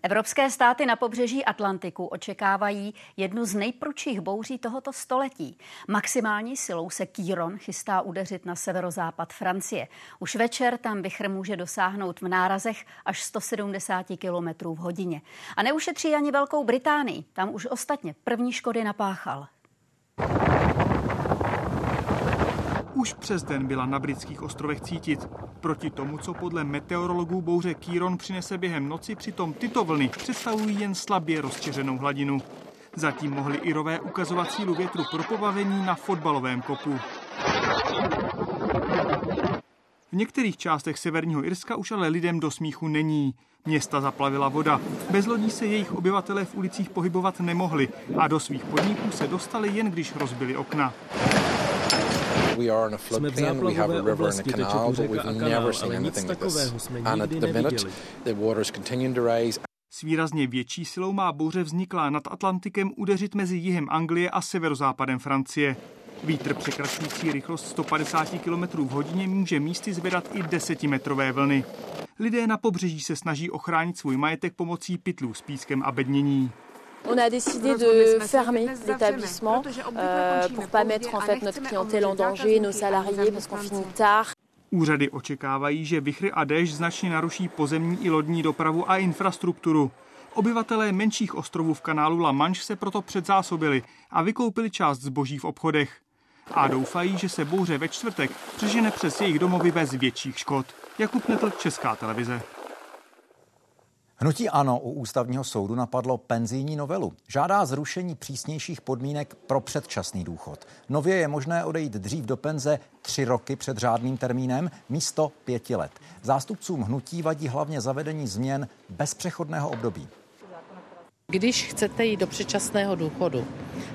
[SPEAKER 1] Evropské státy na pobřeží Atlantiku očekávají jednu z nejprudších bouří tohoto století. Maximální silou se Kýron chystá udeřit na severozápad Francie. Už večer tam vychr může dosáhnout v nárazech až 170 km v hodině. A neušetří ani Velkou Británii. Tam už ostatně první škody napáchal.
[SPEAKER 57] Už přes den byla na britských ostrovech cítit. Proti tomu, co podle meteorologů bouře Kýron přinese během noci, přitom tyto vlny představují jen slabě rozčeřenou hladinu. Zatím mohli Irové ukazovat sílu větru pro pobavení na fotbalovém kopu. V některých částech severního Irska už ale lidem do smíchu není. Města zaplavila voda. Bez lodí se jejich obyvatelé v ulicích pohybovat nemohli a do svých podniků se dostali jen když rozbili okna.
[SPEAKER 58] Jsme v záplavové oblasti, teče tu řeka a kanál, ale nic takového jsme nikdy neviděli.
[SPEAKER 57] S výrazně větší silou má bouře vzniklá nad Atlantikem udeřit mezi jihem Anglie a severozápadem Francie. Vítr překračující rychlost 150 km v hodině může místy zvedat i desetimetrové vlny. Lidé na pobřeží se snaží ochránit svůj majetek pomocí pytlů s pískem a bednění.
[SPEAKER 59] On a décidé de fermer l'établissement euh, pour pas mettre en fait notre clientèle en danger, nos salariés, parce qu'on finit tard.
[SPEAKER 57] Úřady očekávají, že vychry a déšť značně naruší pozemní i lodní dopravu a infrastrukturu. Obyvatelé menších ostrovů v kanálu La Manche se proto předzásobili a vykoupili část zboží v obchodech. A doufají, že se bouře ve čtvrtek přežene přes jejich domovy bez větších škod. Jakub Netl, Česká televize.
[SPEAKER 2] Hnutí ANO u ústavního soudu napadlo penzijní novelu. Žádá zrušení přísnějších podmínek pro předčasný důchod. Nově je možné odejít dřív do penze tři roky před řádným termínem místo pěti let. Zástupcům hnutí vadí hlavně zavedení změn bez přechodného období.
[SPEAKER 36] Když chcete jít do předčasného důchodu,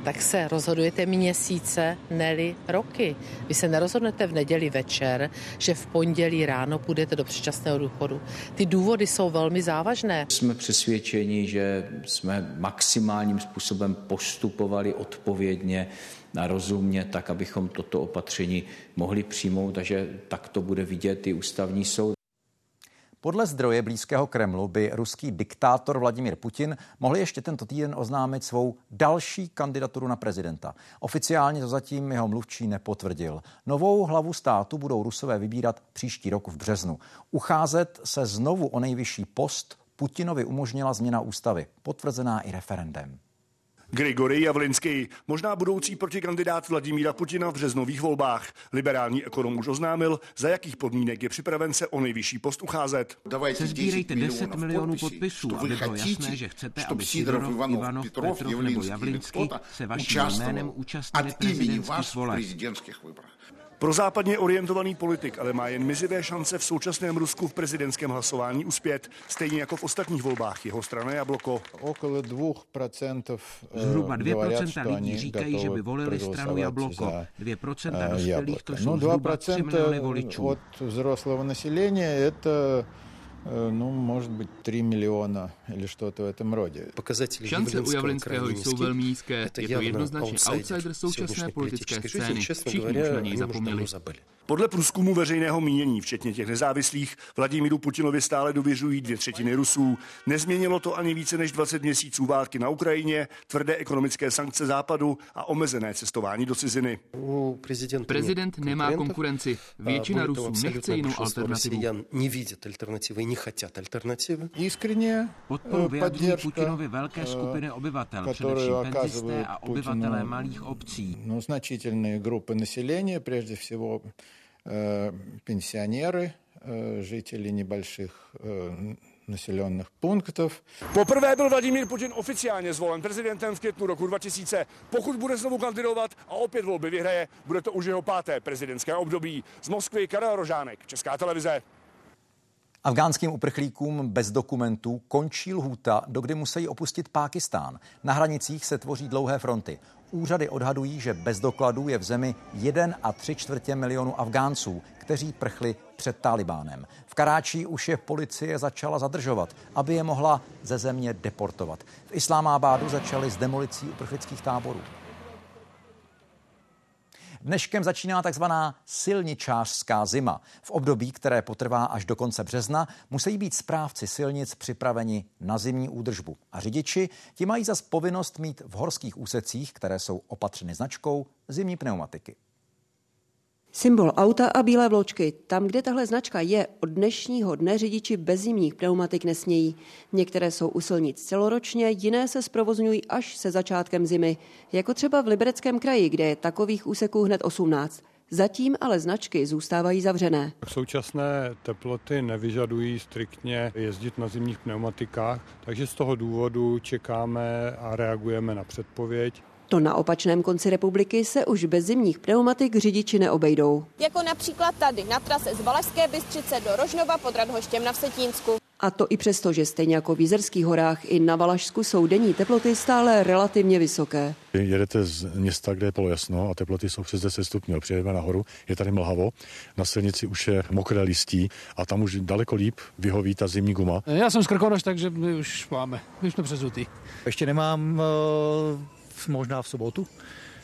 [SPEAKER 36] tak se rozhodujete měsíce, neli roky. Vy se nerozhodnete v neděli večer, že v pondělí ráno půjdete do předčasného důchodu. Ty důvody jsou velmi závažné.
[SPEAKER 10] Jsme přesvědčeni, že jsme maximálním způsobem postupovali odpovědně a rozumně, tak abychom toto opatření mohli přijmout, takže tak to bude vidět i ústavní soud.
[SPEAKER 2] Podle zdroje blízkého Kremlu by ruský diktátor Vladimír Putin mohl ještě tento týden oznámit svou další kandidaturu na prezidenta. Oficiálně to zatím jeho mluvčí nepotvrdil. Novou hlavu státu budou Rusové vybírat příští rok v březnu. Ucházet se znovu o nejvyšší post Putinovi umožnila změna ústavy, potvrzená i referendem.
[SPEAKER 60] Grigory Javlinský, možná budoucí protikandidát Vladimíra Putina v březnových volbách. Liberální ekonom už oznámil, za jakých podmínek je připraven se o nejvyšší post ucházet.
[SPEAKER 11] Sezbírejte 10 milionů podpisů, aby bylo jasné, že chcete, aby Sidorov, Ivanov, Petrov nebo Javlinský se vaším jménem účastnili prezidentských voleb.
[SPEAKER 60] Pro západně orientovaný politik ale má jen mizivé šance v současném Rusku v prezidentském hlasování uspět, stejně jako v ostatních volbách jeho strana Jabloko.
[SPEAKER 11] Okolo 2% Zhruba 2% lidí říkají, že by volili stranu Jabloko. 2% dospělých to jsou no, zhruba 3 miliony voličů. Od vzroslého je to ну, может быть, 3 миллиона или что-то в этом роде.
[SPEAKER 61] Šance u Javlinského jsou velmi nízké. Je to jednoznačně outsider současné politické scény. Všichni už na něj zapomněli.
[SPEAKER 60] Podle průzkumu veřejného mínění, včetně těch nezávislých, Vladimíru Putinovi stále důvěřují dvě třetiny Rusů. Nezměnilo to ani více než 20 měsíců války na Ukrajině, tvrdé ekonomické sankce západu a omezené cestování do ciziny.
[SPEAKER 61] Prezident nemá konkurenci. Většina Rusů nechce jinou alternativu.
[SPEAKER 11] Искренне Podporu vyjadřují Putinovi velké skupiny obyvatel, především penzisté a obyvatelé malých obcí. No, значительные группы населения, прежде всего пенсионеры, жители небольших населенных пунктов.
[SPEAKER 60] Poprvé byl Vladimír Putin oficiálně zvolen prezidentem v květnu roku 2000. Pokud bude znovu kandidovat a opět volby vyhraje, bude to už jeho páté prezidentské období. Z Moskvy Karel Rožánek, Česká televize.
[SPEAKER 2] Afgánským uprchlíkům bez dokumentů končí lhůta, dokdy musí opustit Pákistán. Na hranicích se tvoří dlouhé fronty. Úřady odhadují, že bez dokladů je v zemi 1 a 3 čtvrtě milionu Afgánců, kteří prchli před Talibánem. V Karáčí už je policie začala zadržovat, aby je mohla ze země deportovat. V Islámábádu začali s demolicí uprchlických táborů. Dneškem začíná takzvaná silničářská zima. V období, které potrvá až do konce března, musí být správci silnic připraveni na zimní údržbu. A řidiči ti mají zas povinnost mít v horských úsecích, které jsou opatřeny značkou, zimní pneumatiky.
[SPEAKER 58] Symbol auta a bílé vločky. Tam, kde tahle značka je, od dnešního dne řidiči bez zimních pneumatik nesmějí. Některé jsou u silnic celoročně, jiné se zprovozňují až se začátkem zimy. Jako třeba v Libereckém kraji, kde je takových úseků hned 18. Zatím ale značky zůstávají zavřené.
[SPEAKER 62] Současné teploty nevyžadují striktně jezdit na zimních pneumatikách, takže z toho důvodu čekáme a reagujeme na předpověď.
[SPEAKER 58] To na opačném konci republiky se už bez zimních pneumatik řidiči neobejdou.
[SPEAKER 63] Jako například tady na trase z Valašské Bystřice do Rožnova pod Radhoštěm na Vsetínsku.
[SPEAKER 58] A to i přesto, že stejně jako v Jizerských horách i na Valašsku jsou denní teploty stále relativně vysoké.
[SPEAKER 49] Jedete z města, kde je polojasno a teploty jsou přes 10 stupňů. Přijedeme nahoru, je tady mlhavo, na silnici už je mokré listí a tam už daleko líp vyhoví ta zimní guma.
[SPEAKER 64] Já jsem z Krkonoš, takže my už máme, my jsme přezutý.
[SPEAKER 65] Ještě nemám uh možná v sobotu,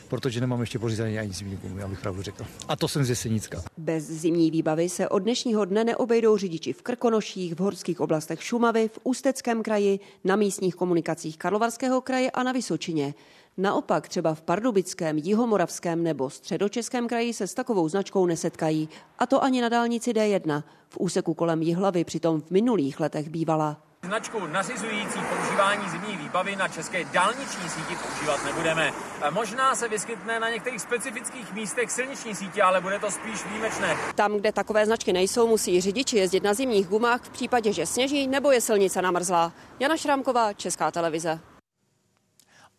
[SPEAKER 65] protože nemám ještě pořízený ani zimní gumy, abych pravdu řekl. A to jsem z Jesenicka.
[SPEAKER 58] Bez zimní výbavy se od dnešního dne neobejdou řidiči v Krkonoších, v horských oblastech Šumavy, v Ústeckém kraji, na místních komunikacích Karlovarského kraje a na Vysočině. Naopak třeba v Pardubickém, Jihomoravském nebo Středočeském kraji se s takovou značkou nesetkají. A to ani na dálnici D1. V úseku kolem Jihlavy přitom v minulých letech bývala
[SPEAKER 66] značku nařizující používání zimní výbavy na české dálniční síti používat nebudeme. E, možná se vyskytne na některých specifických místech silniční sítě, ale bude to spíš výjimečné.
[SPEAKER 58] Tam, kde takové značky nejsou, musí řidiči jezdit na zimních gumách v případě, že sněží nebo je silnice namrzlá. Jana Šrámková, Česká televize.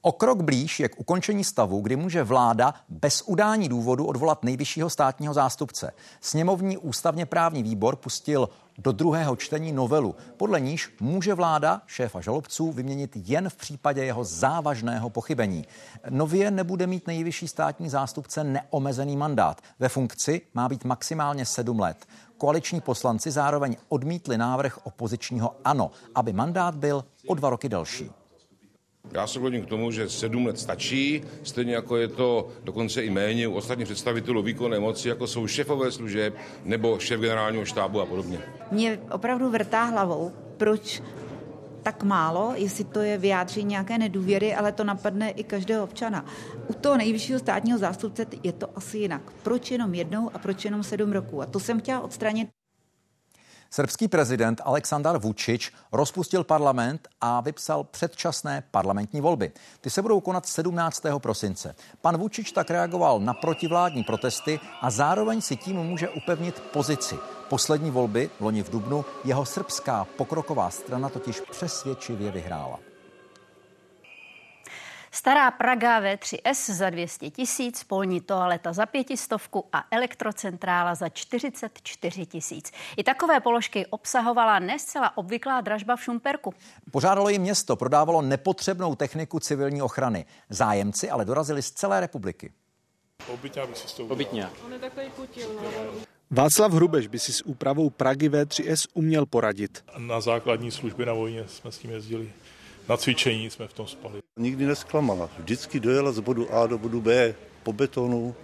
[SPEAKER 2] O krok blíž je k ukončení stavu, kdy může vláda bez udání důvodu odvolat nejvyššího státního zástupce. Sněmovní ústavně právní výbor pustil do druhého čtení novelu, podle níž může vláda šéfa žalobců vyměnit jen v případě jeho závažného pochybení. Nově nebude mít nejvyšší státní zástupce neomezený mandát. Ve funkci má být maximálně sedm let. Koaliční poslanci zároveň odmítli návrh opozičního ANO, aby mandát byl o dva roky delší.
[SPEAKER 67] Já se kloním k tomu, že sedm let stačí, stejně jako je to dokonce i méně u ostatních představitelů výkonné moci, jako jsou šefové služeb nebo šéf generálního štábu a podobně.
[SPEAKER 59] Mě opravdu vrtá hlavou, proč tak málo, jestli to je vyjádření nějaké nedůvěry, ale to napadne i každého občana. U toho nejvyššího státního zástupce je to asi jinak. Proč jenom jednou a proč jenom sedm roků? A to jsem chtěla odstranit.
[SPEAKER 2] Srbský prezident Aleksandar Vučić rozpustil parlament a vypsal předčasné parlamentní volby. Ty se budou konat 17. prosince. Pan Vučić tak reagoval na protivládní protesty a zároveň si tím může upevnit pozici. Poslední volby loni v Dubnu jeho srbská pokroková strana totiž přesvědčivě vyhrála.
[SPEAKER 1] Stará Praga V3S za 200 tisíc, polní toaleta za pětistovku a elektrocentrála za 44 tisíc. I takové položky obsahovala nescela obvyklá dražba v Šumperku.
[SPEAKER 2] Požádalo jim město, prodávalo nepotřebnou techniku civilní ochrany. Zájemci ale dorazili z celé republiky.
[SPEAKER 68] Obytně.
[SPEAKER 69] Václav Hrubeš by si s úpravou Pragy V3S uměl poradit.
[SPEAKER 70] Na základní služby na vojně jsme s tím jezdili na cvičení jsme v tom spali.
[SPEAKER 71] Nikdy nesklamala. Vždycky dojela z bodu A do bodu B po betonu,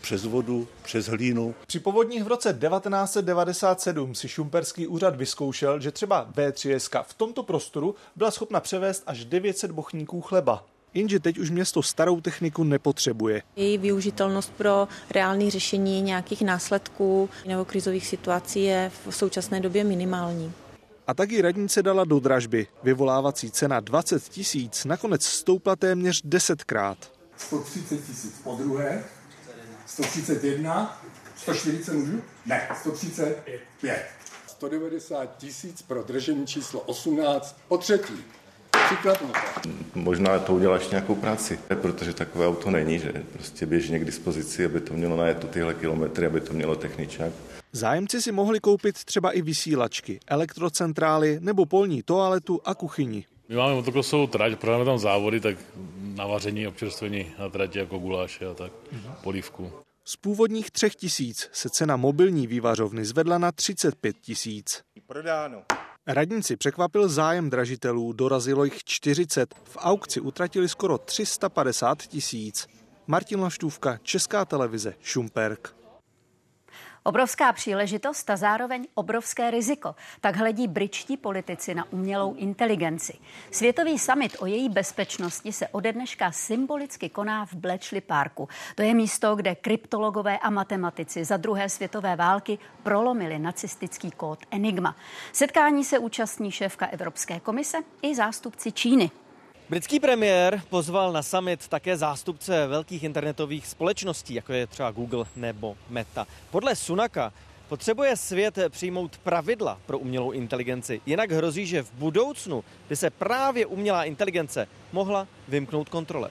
[SPEAKER 71] přes vodu, přes hlínu.
[SPEAKER 72] Při povodních v roce 1997 si šumperský úřad vyzkoušel, že třeba V3S v tomto prostoru byla schopna převést až 900 bochníků chleba. Jenže teď už město starou techniku nepotřebuje.
[SPEAKER 73] Její využitelnost pro reálné řešení nějakých následků nebo krizových situací je v současné době minimální.
[SPEAKER 72] A taky radnice dala do dražby. Vyvolávací cena 20 tisíc nakonec stoupla téměř desetkrát.
[SPEAKER 74] 130 tisíc po druhé, 131, 140 můžu? Ne, 135. 190 tisíc pro držení číslo 18 po třetí.
[SPEAKER 75] Možná to udělá ještě nějakou práci, protože takové auto není, že prostě běžně k dispozici, aby to mělo na tyhle kilometry, aby to mělo techničák.
[SPEAKER 72] Zájemci si mohli koupit třeba i vysílačky, elektrocentrály nebo polní toaletu a kuchyni.
[SPEAKER 70] My máme motokrosovou trať, prodáme tam závody, tak na vaření, občerstvení na trati jako guláše a tak, mhm. polívku.
[SPEAKER 72] Z původních třech tisíc se cena mobilní vývařovny zvedla na 35 tisíc. Prodáno. Radnici překvapil zájem dražitelů, dorazilo jich 40. V aukci utratili skoro 350 tisíc. Martin Laštůvka, Česká televize, Šumperk.
[SPEAKER 1] Obrovská příležitost a zároveň obrovské riziko. Tak hledí britští politici na umělou inteligenci. Světový summit o její bezpečnosti se ode dneška symbolicky koná v Bletchley Parku. To je místo, kde kryptologové a matematici za druhé světové války prolomili nacistický kód Enigma. Setkání se účastní šéfka Evropské komise i zástupci Číny.
[SPEAKER 76] Britský premiér pozval na summit také zástupce velkých internetových společností, jako je třeba Google nebo Meta. Podle Sunaka potřebuje svět přijmout pravidla pro umělou inteligenci. Jinak hrozí, že v budoucnu by se právě umělá inteligence mohla vymknout kontrole.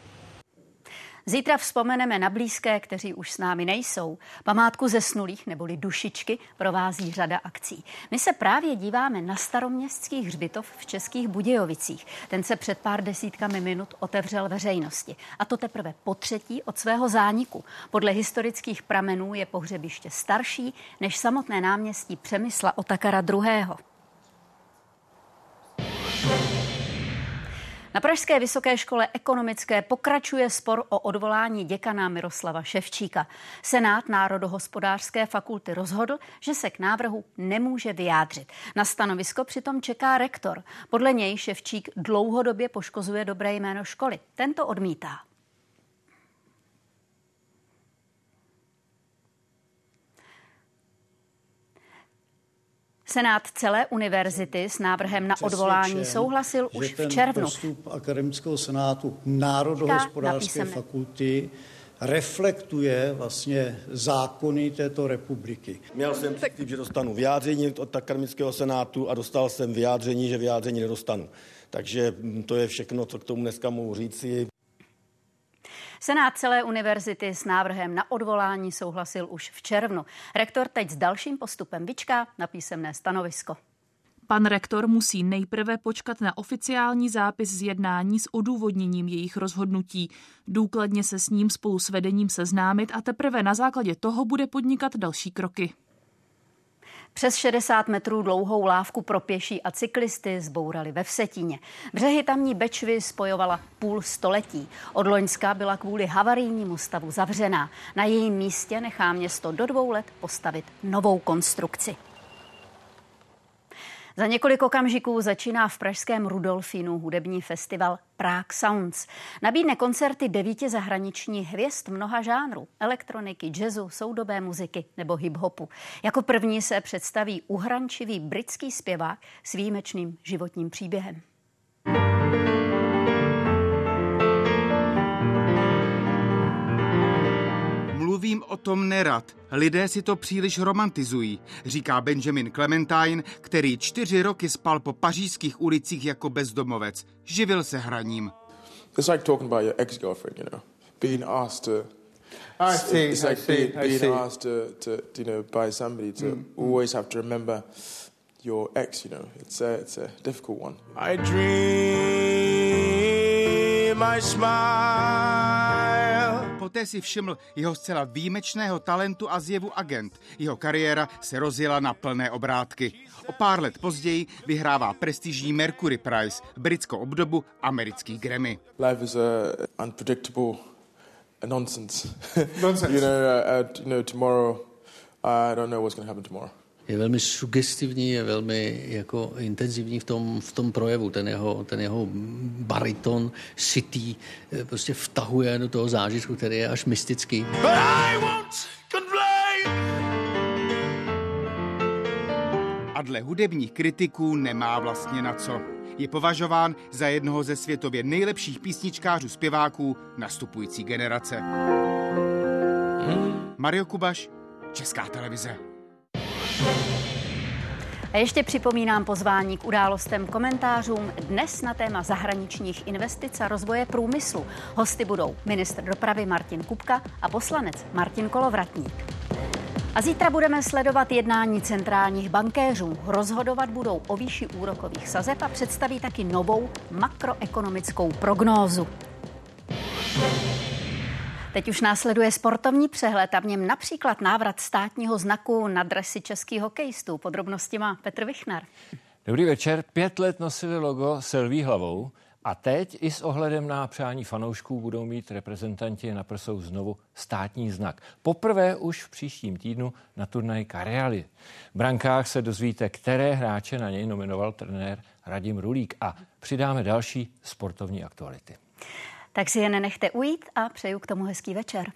[SPEAKER 1] Zítra vzpomeneme na blízké, kteří už s námi nejsou. Památku zesnulých neboli dušičky provází řada akcí. My se právě díváme na staroměstských hřbitov v Českých Budějovicích. Ten se před pár desítkami minut otevřel veřejnosti. A to teprve po třetí od svého zániku. Podle historických pramenů je pohřebiště starší než samotné náměstí Přemysla Otakara II. Na Pražské vysoké škole ekonomické pokračuje spor o odvolání děkana Miroslava Ševčíka. Senát Národohospodářské fakulty rozhodl, že se k návrhu nemůže vyjádřit. Na stanovisko přitom čeká rektor. Podle něj Ševčík dlouhodobě poškozuje dobré jméno školy. Tento odmítá. Senát celé univerzity s návrhem na odvolání souhlasil už v červnu.
[SPEAKER 77] Postup akademického senátu Národohospodářské fakulty reflektuje vlastně zákony této republiky.
[SPEAKER 78] Měl jsem předtím, že dostanu vyjádření od akademického senátu a dostal jsem vyjádření, že vyjádření nedostanu. Takže to je všechno, co k tomu dneska mohu říci.
[SPEAKER 1] Senát celé univerzity s návrhem na odvolání souhlasil už v červnu. Rektor teď s dalším postupem vyčká na písemné stanovisko.
[SPEAKER 43] Pan rektor musí nejprve počkat na oficiální zápis z jednání s odůvodněním jejich rozhodnutí, důkladně se s ním spolu s vedením seznámit a teprve na základě toho bude podnikat další kroky.
[SPEAKER 1] Přes 60 metrů dlouhou lávku pro pěší a cyklisty zbourali ve Vsetíně. Břehy tamní Bečvy spojovala půl století. Od Loňska byla kvůli havarijnímu stavu zavřená. Na jejím místě nechá město do dvou let postavit novou konstrukci. Za několik okamžiků začíná v pražském Rudolfínu hudební festival Prague Sounds. Nabídne koncerty devíti zahraničních hvězd mnoha žánrů. Elektroniky, jazzu, soudobé muziky nebo hip-hopu. Jako první se představí uhrančivý britský zpěvák s výjimečným životním příběhem.
[SPEAKER 79] Mluvím o tom nerad. Lidé si to příliš romantizují, říká Benjamin Clementine, který čtyři roky spal po pařížských ulicích jako bezdomovec. Živil se hraním.
[SPEAKER 70] It's like talking about your ex-girlfriend, you know, being asked to
[SPEAKER 74] I see,
[SPEAKER 70] it's like
[SPEAKER 74] I see,
[SPEAKER 70] being, being
[SPEAKER 74] I see.
[SPEAKER 70] asked to, to, you know, by somebody to
[SPEAKER 74] Mm,
[SPEAKER 70] always have to remember your ex, you know. It's a, it's a difficult one.
[SPEAKER 74] I dream.
[SPEAKER 79] Poté si všiml jeho zcela výjimečného talentu a zjevu agent. Jeho kariéra se rozjela na plné obrátky. O pár let později vyhrává prestižní Mercury Prize, britskou obdobu amerických Grammy.
[SPEAKER 70] Life is uh, unpredictable nonsense.
[SPEAKER 74] Nonsense.
[SPEAKER 70] you know, uh, uh, you know, tomorrow, I don't know what's going to happen tomorrow.
[SPEAKER 80] Je velmi sugestivní, je velmi jako intenzivní v tom, v tom projevu. Ten jeho, ten jeho bariton, sitý, eh, prostě vtahuje do toho zážitku, který je až mystický.
[SPEAKER 74] But I won't.
[SPEAKER 79] A dle hudebních kritiků nemá vlastně na co. Je považován za jednoho ze světově nejlepších písničkářů zpěváků nastupující generace. Mario Kubaš, Česká televize.
[SPEAKER 1] A ještě připomínám pozvání k událostem komentářům dnes na téma zahraničních investic a rozvoje průmyslu. Hosty budou ministr dopravy Martin Kupka a poslanec Martin Kolovratník. A zítra budeme sledovat jednání centrálních bankéřů. Rozhodovat budou o výši úrokových sazeb a představí taky novou makroekonomickou prognózu. Teď už následuje sportovní přehled a v něm například návrat státního znaku na dresy českých hokejistů. Podrobnosti má Petr Vichnar.
[SPEAKER 81] Dobrý večer. Pět let nosili logo Selví hlavou a teď i s ohledem na přání fanoušků budou mít reprezentanti na prsou znovu státní znak. Poprvé už v příštím týdnu na turnaj Kariali. V brankách se dozvíte, které hráče na něj nominoval trenér Radim Rulík a přidáme další sportovní aktuality.
[SPEAKER 1] Tak si je nenechte ujít a přeju k tomu hezký večer.